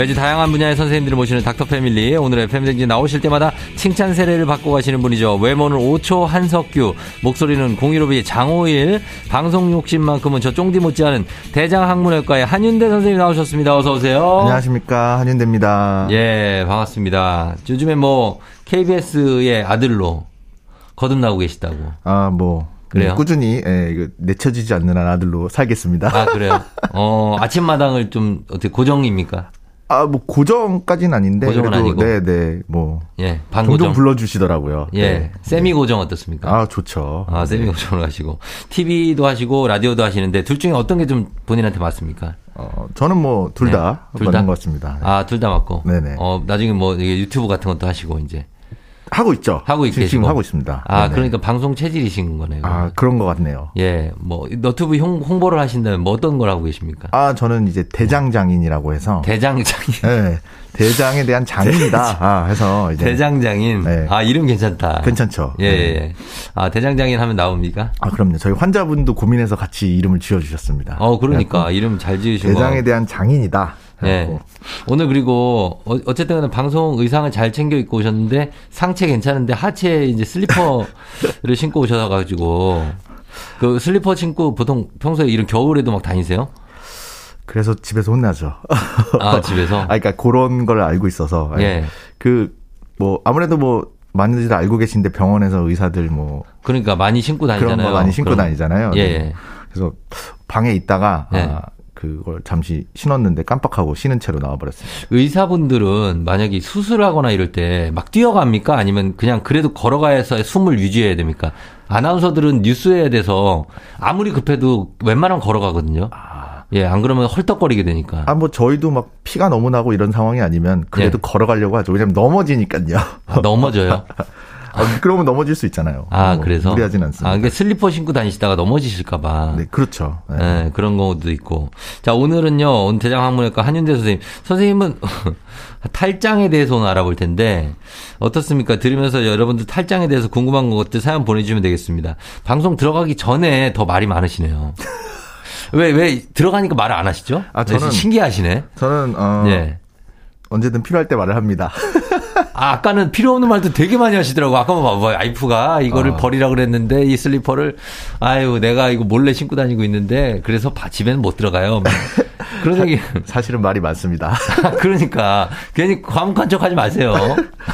매주 다양한 분야의 선생님들을 모시는 닥터 패밀리. 오늘의 패밀리 나오실 때마다 칭찬 세례를 받고 가시는 분이죠. 외모는 5초 한석규, 목소리는 공일오비 장호일, 방송 욕심만큼은 저 쫑디 못지않은 대장학문외과의 한윤대 선생님 나오셨습니다. 어서 오세요. 안녕하십니까 한윤대입니다. 예, 반갑습니다. 요즘에 뭐 KBS의 아들로 거듭나고 계시다고. 아, 뭐 그래요? 꾸준히 예, 이거 내쳐지지 않는 아들로 살겠습니다. 아 그래요? 어 아침마당을 좀 어떻게 고정입니까? 아, 뭐 고정까지는 아닌데 고정은 아니고. 네, 네. 뭐 예, 반고정 종종 불러 주시더라고요. 예. 네. 세미 고정 어떻습니까? 아, 좋죠. 아, 세미 네. 고정을 하시고 TV도 하시고 라디오도 하시는데 둘 중에 어떤 게 좀 본인한테 맞습니까? 어, 저는 뭐 둘다 네. 둘다 것 같습니다. 네. 아, 둘 다 맞고. 네 네. 어, 나중에 뭐 유튜브 같은 것도 하시고 이제 하고 있죠. 하고 있 지금 하고 있습니다. 아, 네네. 그러니까 방송 체질이신 거네요. 아, 그런 것 같네요. 예, 뭐 너튜브 홍, 보를 하신다면 뭐 어떤 걸 하고 계십니까? 아, 저는 이제 대장장인이라고 해서 대장장인. 네, 대장에 대한 장인이다. 아, 해서 이제 대장장인. 네. 아, 이름 괜찮다. 괜찮죠. 예, 예, 예. 아, 대장장인 하면 나옵니까? 아, 그럼요. 저희 환자분도 고민해서 같이 이름을 지어 주셨습니다. 어, 그러니까 이름 잘 지으신 거. 대장에 대한 장인이다. 네. 오늘 그리고 어, 어쨌든 방송 의상을 잘 챙겨 입고 오셨는데 상체 괜찮은데 하체에 이제 슬리퍼를 신고 오셔 가지고 그 슬리퍼 신고 보통 평소에 이런 겨울에도 막 다니세요? 그래서 집에서 혼나죠. 아 집에서? 아 그러니까 그런 걸 알고 있어서 예. 그 뭐 아무래도 뭐 많이들 알고 계신데 병원에서 의사들 뭐 그러니까 많이 신고 다니잖아요. 그런 거 많이 신고 그럼. 다니잖아요. 예. 네. 그래서 방에 있다가 예. 아, 그걸 잠시 신었는데 깜빡하고 신은 채로 나와버렸습니다. 의사분들은 만약에 수술하거나 이럴 때 막 뛰어갑니까? 아니면 그냥 그래도 걸어가서 숨을 유지해야 됩니까? 아나운서들은 뉴스해야 돼서 아무리 급해도 웬만하면 걸어가거든요. 아. 예, 안 그러면 헐떡거리게 되니까. 아, 뭐 저희도 막 피가 너무 나고 이런 상황이 아니면 그래도 예. 걸어가려고 하죠. 왜냐면 넘어지니까요. 아, 넘어져요? 아, 그러면 넘어질 수 있잖아요. 아, 뭐 그래서? 무리하진 않습니다. 아, 그러니까 슬리퍼 신고 다니시다가 넘어지실까봐. 네, 그렇죠. 네. 네. 그런 경우도 있고. 자, 오늘은요, 오늘 대장 학문외과 한윤대 선생님. 선생님은 탈장에 대해서 오늘 알아볼 텐데, 어떻습니까? 들으면서 여러분들 탈장에 대해서 궁금한 것들 사연 보내주시면 되겠습니다. 방송 들어가기 전에 더 말이 많으시네요. 왜, 왜, 들어가니까 말을 안 하시죠? 아, 저는. 신기하시네. 저는, 어. 네. 언제든 필요할 때 말을 합니다. 아, 아까는 필요 없는 말도 되게 많이 하시더라고. 아까 뭐, 뭐 와이프가 이거를 어. 버리라 그랬는데 이 슬리퍼를 아유 내가 이거 몰래 신고 다니고 있는데 그래서 집에는 못 들어가요. 그런 얘기 사실은 말이 많습니다. 그러니까 괜히 과묵한 척 하지 마세요.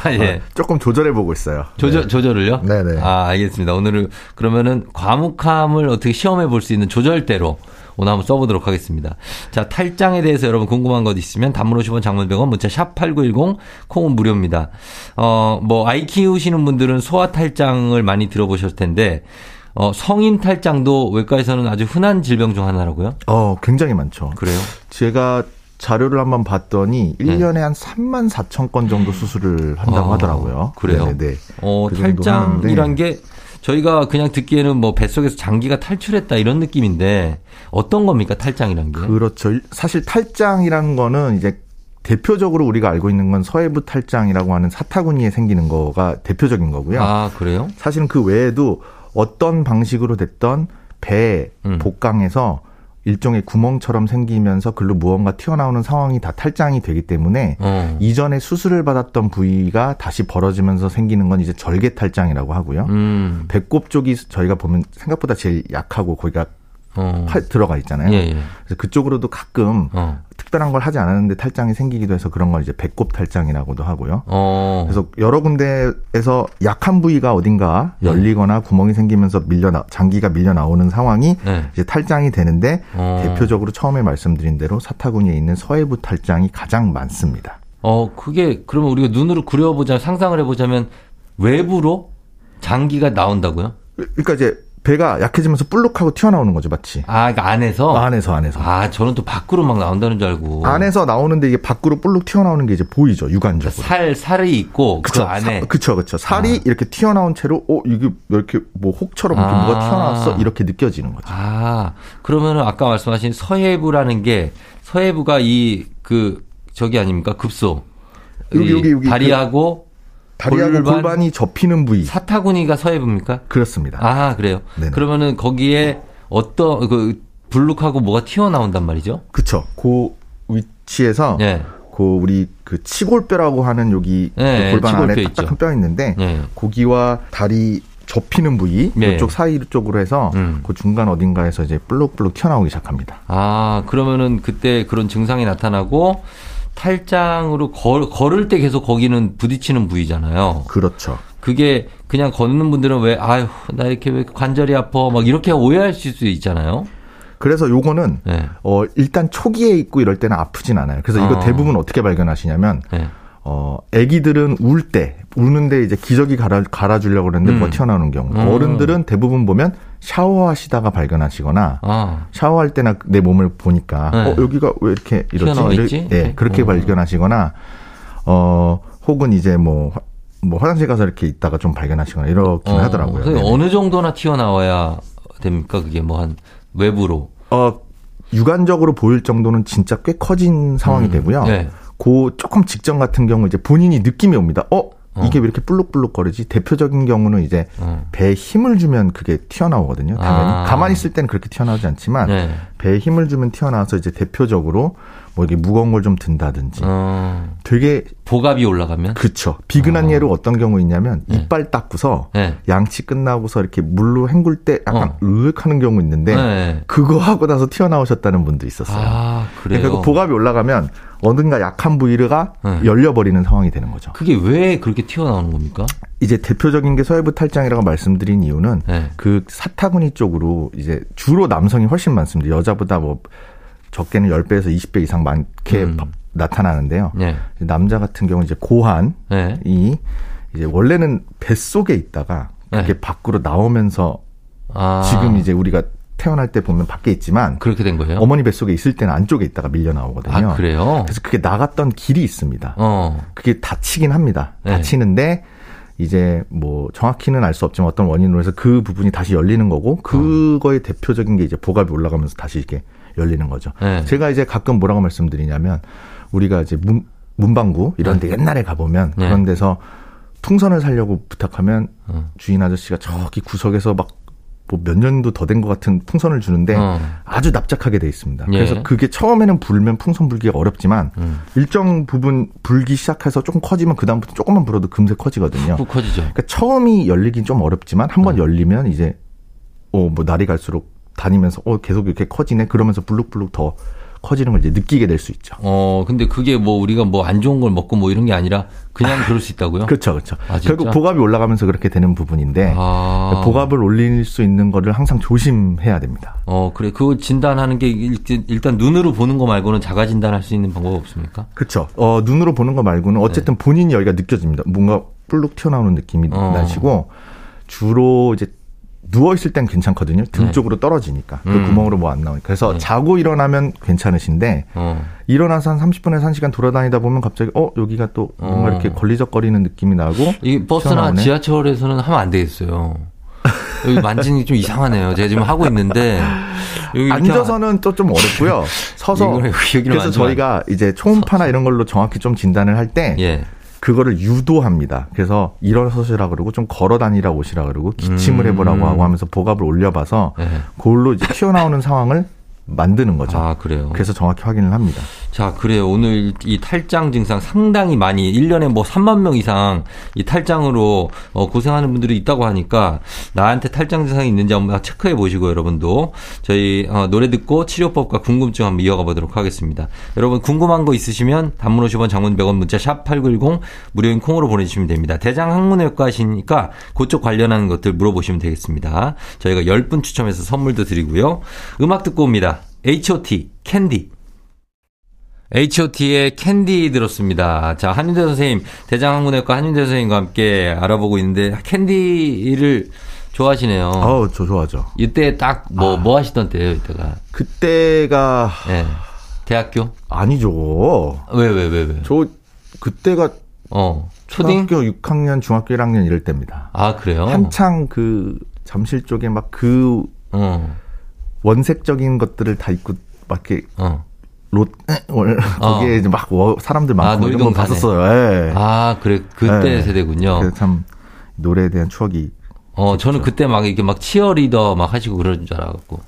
아, 예. 어, 조금 조절해 보고 있어요. 조절 네. 조절을요? 네 네. 아 알겠습니다. 오늘은 그러면은 과묵함을 어떻게 시험해 볼 수 있는 조절대로 오늘 한번 써보도록 하겠습니다. 자, 탈장에 대해서 여러분 궁금한 것 있으면 단문 50원 장문 100원 문자 샵8910 콩은 무료입니다. 어, 뭐 아이 키우시는 분들은 소아 탈장을 많이 들어보셨을 텐데 어, 성인 탈장도 외과에서는 아주 흔한 질병 중 하나라고요? 어, 굉장히 많죠. 그래요? 제가 자료를 한번 봤더니 1년에 네. 한 3만 4천 건 정도 수술을 한다고 어, 하더라고요. 그래요? 네네. 네. 어, 그 탈장이란 게 저희가 그냥 듣기에는 뭐 뱃속에서 장기가 탈출했다 이런 느낌인데 어떤 겁니까 탈장이란 게? 그렇죠. 사실 탈장이라는 거는 이제 대표적으로 우리가 알고 있는 건 서해부 탈장이라고 하는 사타구니에 생기는 거가 대표적인 거고요. 아, 그래요? 사실은 그 외에도 어떤 방식으로 됐던 배 음. 복강에서 일종의 구멍처럼 생기면서 글로 무언가 튀어나오는 상황이 다 탈장이 되기 때문에 어. 이전에 수술을 받았던 부위가 다시 벌어지면서 생기는 건 이제 절개 탈장이라고 하고요. 음. 배꼽 쪽이 저희가 보면 생각보다 제일 약하고 거기가 어. 들어가 있잖아요. 예, 예. 그래서 그쪽으로도 가끔 어. 특별한 걸 하지 않았는데 탈장이 생기기도 해서 그런 걸 이제 배꼽 탈장이라고도 하고요. 어. 그래서 여러 군데에서 약한 부위가 어딘가 네. 열리거나 구멍이 생기면서 밀려 나, 장기가 밀려 나오는 상황이 네. 이제 탈장이 되는데 어. 대표적으로 처음에 말씀드린 대로 사타구니에 있는 서해부 탈장이 가장 많습니다. 어, 그게 그러면 우리가 눈으로 그려보자 상상을 해보자면 외부로 장기가 나온다고요? 그러니까 이제 배가 약해지면서 불룩하고 튀어나오는 거죠, 마치. 아, 그러니까 안에서? 안에서, 안에서. 아, 저는 또 밖으로 막 나온다는 줄 알고. 안에서 나오는데 이게 밖으로 불룩 튀어나오는 게 이제 보이죠, 육안적으로. 그러니까 살, 살이 있고, 그 그쵸, 그 안에. 사, 그쵸, 그쵸. 살이 아. 이렇게 튀어나온 채로, 어, 이게 이렇게 뭐 혹처럼 이렇게 아. 뭐가 튀어나왔어? 이렇게 느껴지는 거죠. 아, 그러면은 아까 말씀하신 서해부라는 게, 서해부가 이, 그, 저기 아닙니까? 급소. 여기, 여기, 여기. 다리하고, 그 다리하고 골반, 골반 이 접히는 부위. 사타구니가 서해부입니까? 그렇습니다. 아, 그래요? 네네. 그러면은 거기에 어떤, 그, 불룩하고 뭐가 튀어나온단 말이죠? 그쵸. 그 위치에서. 네. 그 우리 그 치골뼈라고 하는 여기 네, 그 골반 안에 딱딱한 뼈 있는데 네. 고기와 다리 접히는 부위 네. 이쪽 사이 쪽으로 해서 음. 그 중간 어딘가에서 이제 블룩블룩 튀어나오기 시작합니다. 아 그러면은 그때 그런 증상이 나타나고 탈장으로 걸, 걸을 때 계속 거기는 부딪히는 부위잖아요. 그렇죠. 그게 그냥 걷는 분들은 왜 아유 나 이렇게 왜 관절이 아파 막 이렇게 오해할 수 있잖아요. 그래서 요거는 네. 어 일단 초기에 있고 이럴 때는 아프진 않아요. 그래서 이거 어. 대부분 어떻게 발견하시냐면 네. 어 아기들은 울 때 우는데 이제 기저귀 갈아 갈아주려고 그러는데 음. 뭐 튀어나오는 경우. 음. 어른들은 대부분 보면 샤워하시다가 발견하시거나 아. 샤워할 때나 내 몸을 보니까 네. 어 여기가 왜 이렇게 이렇지? 네, 그렇게 어. 발견하시거나 어 혹은 이제 뭐 뭐 화장실 가서 이렇게 있다가 좀 발견하시거나 이렇긴 어, 하더라고요. 어느 정도나 튀어나와야 됩니까? 그게 뭐 한 외부로? 어, 육안적으로 보일 정도는 진짜 꽤 커진 상황이 음, 되고요. 네. 그 조금 직전 같은 경우 이제 본인이 느낌이 옵니다. 어? 어. 이게 왜 이렇게 불룩불룩거리지? 대표적인 경우는 이제 어. 배에 힘을 주면 그게 튀어나오거든요. 당연히. 아. 가만히 있을 때는 그렇게 튀어나오지 않지만 네. 배에 힘을 주면 튀어나와서 이제 대표적으로 뭐 이게 무거운 걸 좀 든다든지 어. 되게 보갑이 올라가면 그쵸 비근한 어. 예로 어떤 경우 있냐면 네. 이빨 닦고서 네. 양치 끝나고서 이렇게 물로 헹굴 때 약간 어. 으윽하는 경우 있는데 네. 그거 하고 나서 튀어나오셨다는 분도 있었어요. 아, 그래요. 그러니까 그 보갑이 올라가면 어딘가 약한 부위가 네. 열려버리는 상황이 되는 거죠. 그게 왜 그렇게 튀어나오는 겁니까? 이제 대표적인 게 서해부 탈장이라고 말씀드린 이유는 네. 그 사타구니 쪽으로 이제 주로 남성이 훨씬 많습니다. 여자보다 뭐 적게는 10배에서 20배 이상 많게 음. 나타나는데요. 네. 남자 같은 경우 이제 고환이 네. 이제 원래는 뱃속에 있다가 그게 네. 밖으로 나오면서 아. 지금 이제 우리가 태어날 때 보면 밖에 있지만 그렇게 된 거예요. 어머니 뱃속에 있을 때는 안쪽에 있다가 밀려 나오거든요. 아, 그래요? 그래서 그게 나갔던 길이 있습니다. 어. 그게 다치긴 합니다. 네. 다치는데 이제 뭐 정확히는 알 수 없지만 어떤 원인으로 해서 그 부분이 다시 열리는 거고 그거의 어. 대표적인 게 이제 보갑이 올라가면서 다시 이렇게 열리는 거죠. 네. 제가 이제 가끔 뭐라고 말씀드리냐면 우리가 이제 문, 문방구 이런 데 네. 옛날에 가보면 네. 그런 데서 풍선을 살려고 부탁하면 어. 주인 아저씨가 저기 구석에서 막 뭐몇 년도 더 된 것 같은 풍선을 주는데 어. 아주 납작하게 돼 있습니다. 예. 그래서 그게 처음에는 불면 풍선 불기가 어렵지만 음. 일정 부분 불기 시작해서 조금 커지면 그 다음부터 조금만 불어도 금세 커지거든요. 커지죠. 그러니까 처음이 열리긴 좀 어렵지만 한번 음. 열리면 이제 어뭐 날이 갈수록 다니면서 어 계속 이렇게 커지네 그러면서 블룩블룩 더 커지는 걸 이제 느끼게 될 수 있죠. 어, 근데 그게 뭐 우리가 뭐 안 좋은 걸 먹고 뭐 이런 게 아니라 그냥 그럴 수 있다고요? 그렇죠, 그렇죠. 아, 결국 보갑이 올라가면서 그렇게 되는 부분인데 아. 보갑을 올릴 수 있는 거를 항상 조심해야 됩니다. 어, 그래. 그거 진단하는 게 일단 눈으로 보는 거 말고는 자가 진단할 수 있는 방법 없습니까? 그렇죠. 어, 눈으로 보는 거 말고는 어쨌든 네. 본인이 여기가 느껴집니다. 뭔가 불룩 튀어나오는 느낌이 어. 나시고 주로 이제 누워 있을 땐 괜찮거든요. 등 네. 쪽으로 떨어지니까 그 음. 구멍으로 뭐 안 나오니까. 그래서 네. 자고 일어나면 괜찮으신데 어. 일어나서 한 30분에서 1시간 돌아다니다 보면 갑자기 어 여기가 또 뭔가 어. 이렇게 걸리적거리는 느낌이 나고 이 버스나 튀어나오네. 지하철에서는 하면 안 되겠어요. 여기 만지는 게 좀 이상하네요. 제가 지금 하고 있는데 앉아서는 또 좀 어렵고요. 서서 그래서 저희가 이제 초음파나 이런 걸로 정확히 좀 진단을 할때 예. 그거를 유도합니다. 그래서 일어서시라 그러고 좀 걸어 다니라 오시라 그러고 기침을 음. 해보라고 하고 하면서 복압을 올려봐서 네. 그걸로 이제 튀어나오는 상황을 만드는 거죠. 아, 그래요? 그래서 정확히 확인을 합니다. 자, 그래요. 오늘 이 탈장 증상 상당히 많이 1년에 뭐 3만 명 이상 이 탈장으로 어, 고생하는 분들이 있다고 하니까 나한테 탈장 증상이 있는지 한번 체크해 보시고 여러분도 저희 어, 노래 듣고 치료법과 궁금증 한번 이어가 보도록 하겠습니다. 여러분 궁금한 거 있으시면 단문 50원 장문 100원 문자 샵 8910 무료인 콩으로 보내 주시면 됩니다. 대장 항문외과 하시니까 그쪽 관련한 것들 물어보시면 되겠습니다. 저희가 10분 추첨해서 선물도 드리고요. 음악 듣고 옵니다. H.O.T. 캔디. H.O.T의 캔디 들었습니다. 자, 한윤대 선생님, 대장항문외과 한윤대 선생님과 함께 알아보고 있는데, 캔디를 좋아하시네요. 어, 저 좋아하죠. 이때 딱 뭐, 아. 뭐 하시던 때예요, 이때가? 그때가. 네. 대학교? 아니죠. 왜, 왜, 왜, 왜? 저, 그때가. 어, 초딩? 초등학교 6학년, 중학교 1학년 이럴 때입니다. 아, 그래요? 한창 그, 잠실 쪽에 막 그, 어. 원색적인 것들을 다 입고 막 이렇게 어. 롯 거기에 어. 이제 막 사람들 많고 아, 이런 거 봤었어요. 예. 아 그래 그때 예. 세대군요. 참 노래에 대한 추억이. 어 있죠. 저는 그때 막 이렇게 막 치어리더 막 하시고 그런 줄 알았고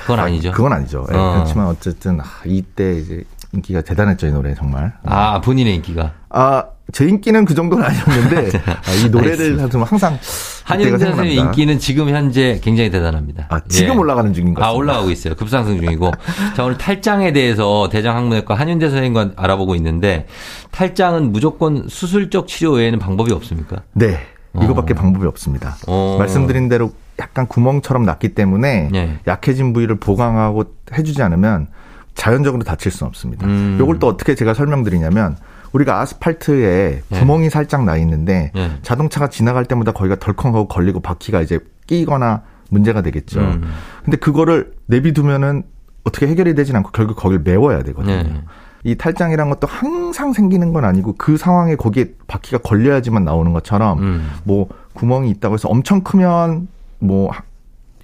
그건 아니죠. 그건 아니죠. 예. 어. 그렇지만 어쨌든 아, 이때 이제 인기가 대단했죠 이 노래 정말. 아 본인의 인기가. 아 제 인기는 그 정도는 아니었는데 아, 이 노래를 항상 한윤 선생님 인기는 지금 현재 굉장히 대단합니다. 아, 지금 예. 올라가는 중인 것같습아 올라가고 있어요. 급상승 중이고 자 오늘 탈장에 대해서 대장학문외과 한윤재 선생님과 알아보고 있는데 탈장은 무조건 수술적 치료 외에는 방법이 없습니까? 네. 이거밖에 어. 방법이 없습니다. 어. 말씀드린 대로 약간 구멍처럼 났기 때문에 네. 약해진 부위를 보강하고 해주지 않으면 자연적으로 다칠 수는 없습니다. 음. 요걸 또 어떻게 제가 설명드리냐면 우리가 아스팔트에 네. 구멍이 살짝 나 있는데 네. 자동차가 지나갈 때마다 거기가 덜컹하고 걸리고 바퀴가 이제 끼거나 문제가 되겠죠. 음. 근데 그거를 내비두면은 어떻게 해결이 되진 않고 결국 거기를 메워야 되거든요. 네. 이 탈장이란 것도 항상 생기는 건 아니고 그 상황에 거기에 바퀴가 걸려야지만 나오는 것처럼 음. 뭐 구멍이 있다고 해서 엄청 크면 뭐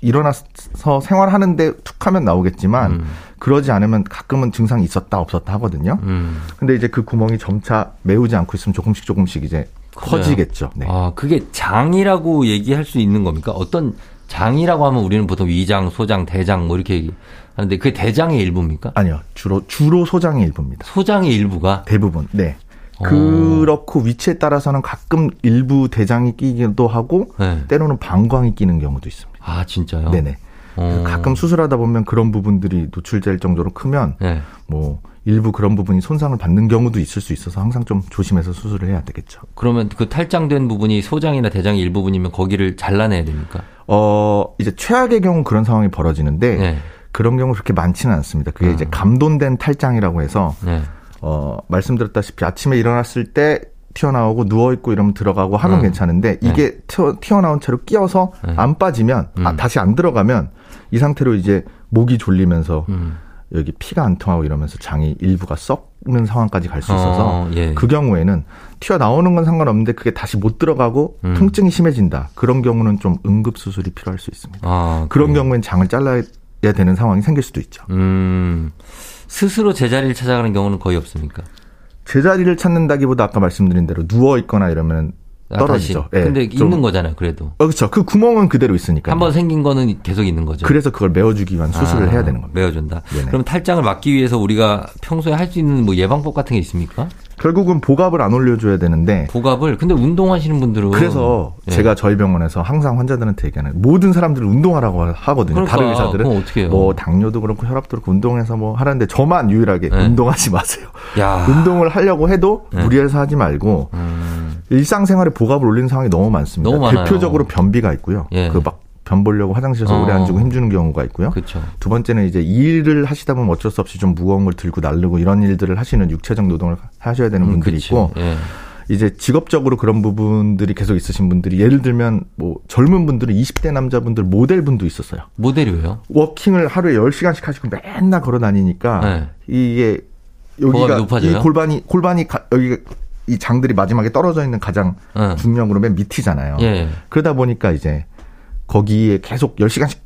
일어나서 생활하는데 툭 하면 나오겠지만 음. 그러지 않으면 가끔은 증상이 있었다 없었다 하거든요. 음. 근데 이제 그 구멍이 점차 메우지 않고 있으면 조금씩 조금씩 이제 커지겠죠. 네. 아, 그게 장이라고 얘기할 수 있는 겁니까? 어떤 장이라고 하면 우리는 보통 위장, 소장, 대장 뭐 이렇게 하는데 그게 대장의 일부입니까? 아니요. 주로 주로 소장의 일부입니다. 소장의 일부가 대부분. 네. 어. 그렇고 위치에 따라서는 가끔 일부 대장이 끼기도 하고 네. 때로는 방광이 끼는 경우도 있습니다. 아, 진짜요? 네네. 어. 가끔 수술하다 보면 그런 부분들이 노출될 정도로 크면 네. 뭐 일부 그런 부분이 손상을 받는 경우도 있을 수 있어서 항상 좀 조심해서 수술을 해야 되겠죠. 그러면 그 탈장된 부분이 소장이나 대장의 일부분이면 거기를 잘라내야 됩니까? 어, 이제 최악의 경우 그런 상황이 벌어지는데 네. 그런 경우 그렇게 많지는 않습니다. 그게 어. 이제 감돈된 탈장이라고 해서 네. 어, 말씀드렸다시피 아침에 일어났을 때 튀어나오고 누워 있고 이러면 들어가고 하면 음. 괜찮은데 네. 이게 튀어, 튀어나온 채로 끼어서 네. 안 빠지면 아, 음. 아, 다시 안 들어가면 이 상태로 이제 목이 졸리면서 음. 여기 피가 안 통하고 이러면서 장이 일부가 썩는 상황까지 갈 수 있어서 어, 예. 그 경우에는 튀어나오는 건 상관없는데 그게 다시 못 들어가고 음. 통증이 심해진다. 그런 경우는 좀 응급 수술이 필요할 수 있습니다. 아, 그런 경우엔 장을 잘라야 되는 상황이 생길 수도 있죠. 음. 스스로 제자리를 찾아가는 경우는 거의 없습니까? 제자리를 찾는다기보다 아까 말씀드린 대로 누워 있거나 이러면 아, 떨어지죠. 예. 근데 있는 거잖아요, 그래도. 어, 그렇죠. 그 구멍은 그대로 있으니까. 한번 생긴 거는 계속 있는 거죠. 그래서 그걸 메워주기 위한 수술을 아, 해야 되는 겁니다. 메워준다. 네네. 그럼 탈장을 막기 위해서 우리가 평소에 할 수 있는 뭐 예방법 같은 게 있습니까? 결국은 복압을 안 올려줘야 되는데. 복압을? 근데 운동하시는 분들은. 그래서 예. 제가 저희 병원에서 항상 환자들한테 얘기하는 모든 사람들을 운동하라고 하거든요. 그러니까, 다른 의사들은. 뭐 당뇨도 그렇고 혈압도 그렇고 운동해서 뭐 하는데 저만 유일하게 예. 운동하지 마세요. 야. 운동을 하려고 해도 예. 무리해서 하지 말고 음. 일상생활에 복압을 올리는 상황이 너무 많습니다. 너무 대표적으로 변비가 있고요. 예. 그막 변 보려고 화장실에서 어. 오래 앉고 힘주는 경우가 있고요. 그쵸. 두 번째는 이제 일을 하시다 보면 어쩔 수 없이 좀 무거운 걸 들고 날르고 이런 일들을 하시는 육체적 노동을 하셔야 되는 음, 분들이 음, 있고 예. 이제 직업적으로 그런 부분들이 계속 있으신 분들이 예를 들면 뭐 젊은 분들은 20대 남자분들 모델분도 있었어요. 모델이 왜요? 워킹을 하루에 10시간씩 하시고 맨날 걸어 다니니까 네. 이게 여기가 이 골반이 골반이 가, 여기 이 장들이 마지막에 떨어져 있는 가장 네. 중력으로 맨 밑이잖아요. 예. 그러다 보니까 이제 거기에 계속 10시간씩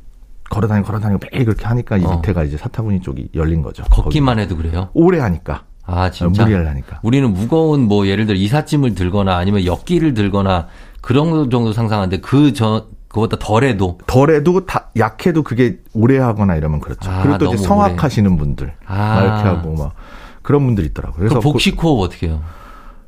걸어다니고 걸어다니고 매일 그렇게 하니까 이 어. 밑에가 이제 사타구니 쪽이 열린 거죠. 걷기만 거기. 해도 그래요? 오래 하니까. 아, 진짜? 무리를 하니까. 우리는 무거운 뭐 예를 들어 이삿짐을 들거나 아니면 역기를 들거나 그런 정도 상상하는데 그 저, 그것보다 덜해도. 덜해도 다, 약해도 그게 오래 하거나 이러면 그렇죠. 아, 그리고 또 이제 성악하시는 분들. 아. 이렇게 하고 막 그런 분들이 있더라고요. 그래서 복식 호흡 어떻게 해요?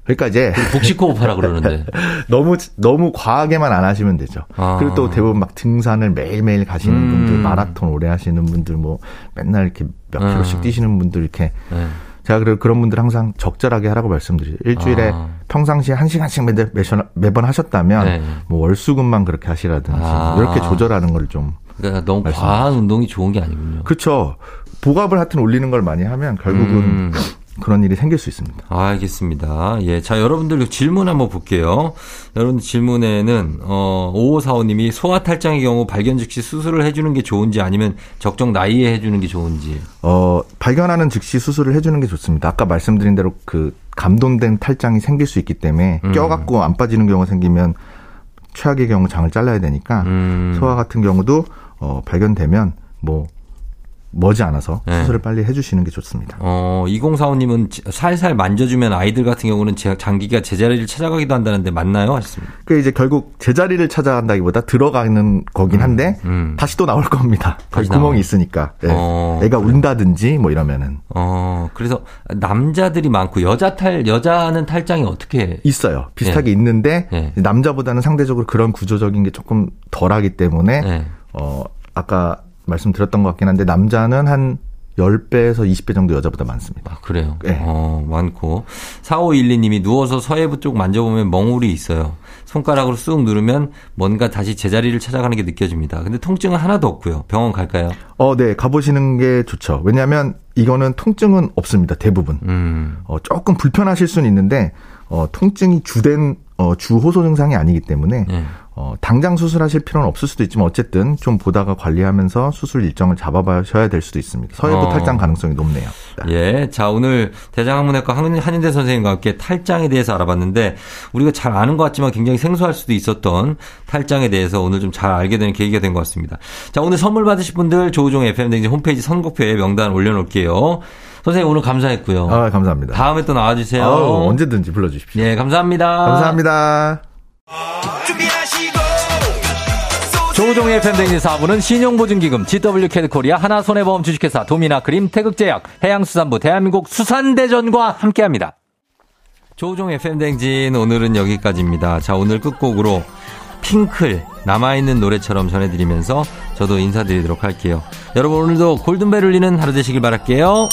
그러니까 이제 복식호흡하라 그러는데 너무 너무 과하게만 안 하시면 되죠. 아. 그리고 또 대부분 막 등산을 매일매일 가시는 음. 분들, 마라톤 오래 하시는 분들, 뭐 맨날 이렇게 몇 킬로씩 음. 뛰시는 분들 이렇게 네. 제가 그래 그런 분들 항상 적절하게 하라고 말씀드리죠. 일주일에 아. 평상시에 한 시간씩 매달, 매번 하셨다면 네. 뭐 월수금만 그렇게 하시라든지 아. 이렇게 조절하는 걸 좀. 그러니까 너무 과한 운동이 좋은 게 아니군요. 그렇죠. 복압을 하여튼 올리는 걸 많이 하면 결국은 음. 그런 일이 생길 수 있습니다. 알겠습니다. 예. 자, 여러분들 질문 한번 볼게요. 여러분 질문에는, 어, 5545님이 소아탈장의 경우 발견 즉시 수술을 해주는 게 좋은지 아니면 적정 나이에 해주는 게 좋은지. 어, 발견하는 즉시 수술을 해주는 게 좋습니다. 아까 말씀드린 대로 그 감돈된 탈장이 생길 수 있기 때문에 음. 껴갖고 안 빠지는 경우가 생기면 최악의 경우 장을 잘라야 되니까 음. 소아 같은 경우도 어, 발견되면 뭐 머지 않아서 네. 수술을 빨리 해주시는 게 좋습니다. 어, 2045님은 살살 만져주면 아이들 같은 경우는 장기가 제자리를 찾아가기도 한다는데 맞나요? 하셨습니다. 그 이제 결국 제자리를 찾아간다기보다 들어가는 거긴 음, 한데 음, 음. 다시 또 나올 겁니다. 다시 구멍이 나와. 있으니까. 네. 어, 애가 그래. 운다든지 뭐 이러면은. 어, 그래서 남자들이 많고 여자 탈 여자는 탈장이 어떻게 있어요. 비슷하게 네. 있는데 네. 남자보다는 상대적으로 그런 구조적인 게 조금 덜하기 때문에 네. 어 아까 말씀드렸던 것 같긴 한데 남자는 한 10배에서 20배 정도 여자보다 많습니다. 아, 그래요? 네. 어, 많고. 4512님이 누워서 서해부 쪽 만져보면 멍울이 있어요. 손가락으로 쑥 누르면 뭔가 다시 제자리를 찾아가는 게 느껴집니다. 근데 통증은 하나도 없고요. 병원 갈까요? 어, 네. 가보시는 게 좋죠. 왜냐하면 이거는 통증은 없습니다. 대부분. 음. 어, 조금 불편하실 수는 있는데 어, 통증이 주된 어, 주호소 증상이 아니기 때문에 네. 어, 당장 수술하실 필요는 없을 수도 있지만 어쨌든 좀 보다가 관리하면서 수술 일정을 잡아봐셔야 될 수도 있습니다. 서해부 어. 탈장 가능성이 높네요. 네. 예. 자, 오늘 대장학문외과 한인대 선생님과 함께 탈장에 대해서 알아봤는데 우리가 잘 아는 것 같지만 굉장히 생소할 수도 있었던 탈장에 대해서 오늘 좀 잘 알게 되는 계기가 된 것 같습니다. 자, 오늘 선물 받으실 분들 조우종 FM댕진 홈페이지 선곡표에 명단 올려놓을게요. 선생님 오늘 감사했고요. 아, 감사합니다. 다음에 또 나와주세요. 아우, 언제든지 불러주십시오. 예, 감사합니다. 감사합니다. 조종의 팬데믹 4부는 신용보증기금, GW캐드코리아, 하나손해보험 주식회사, 도미나크림, 태극제약, 해양수산부, 대한민국 수산대전과 함께합니다. 조종의 팬댕진 오늘은 여기까지입니다. 자, 오늘 끝곡으로 핑클 남아있는 노래처럼 전해드리면서 저도 인사드리도록 할게요. 여러분 오늘도 골든벨 울리는 하루 되시길 바랄게요.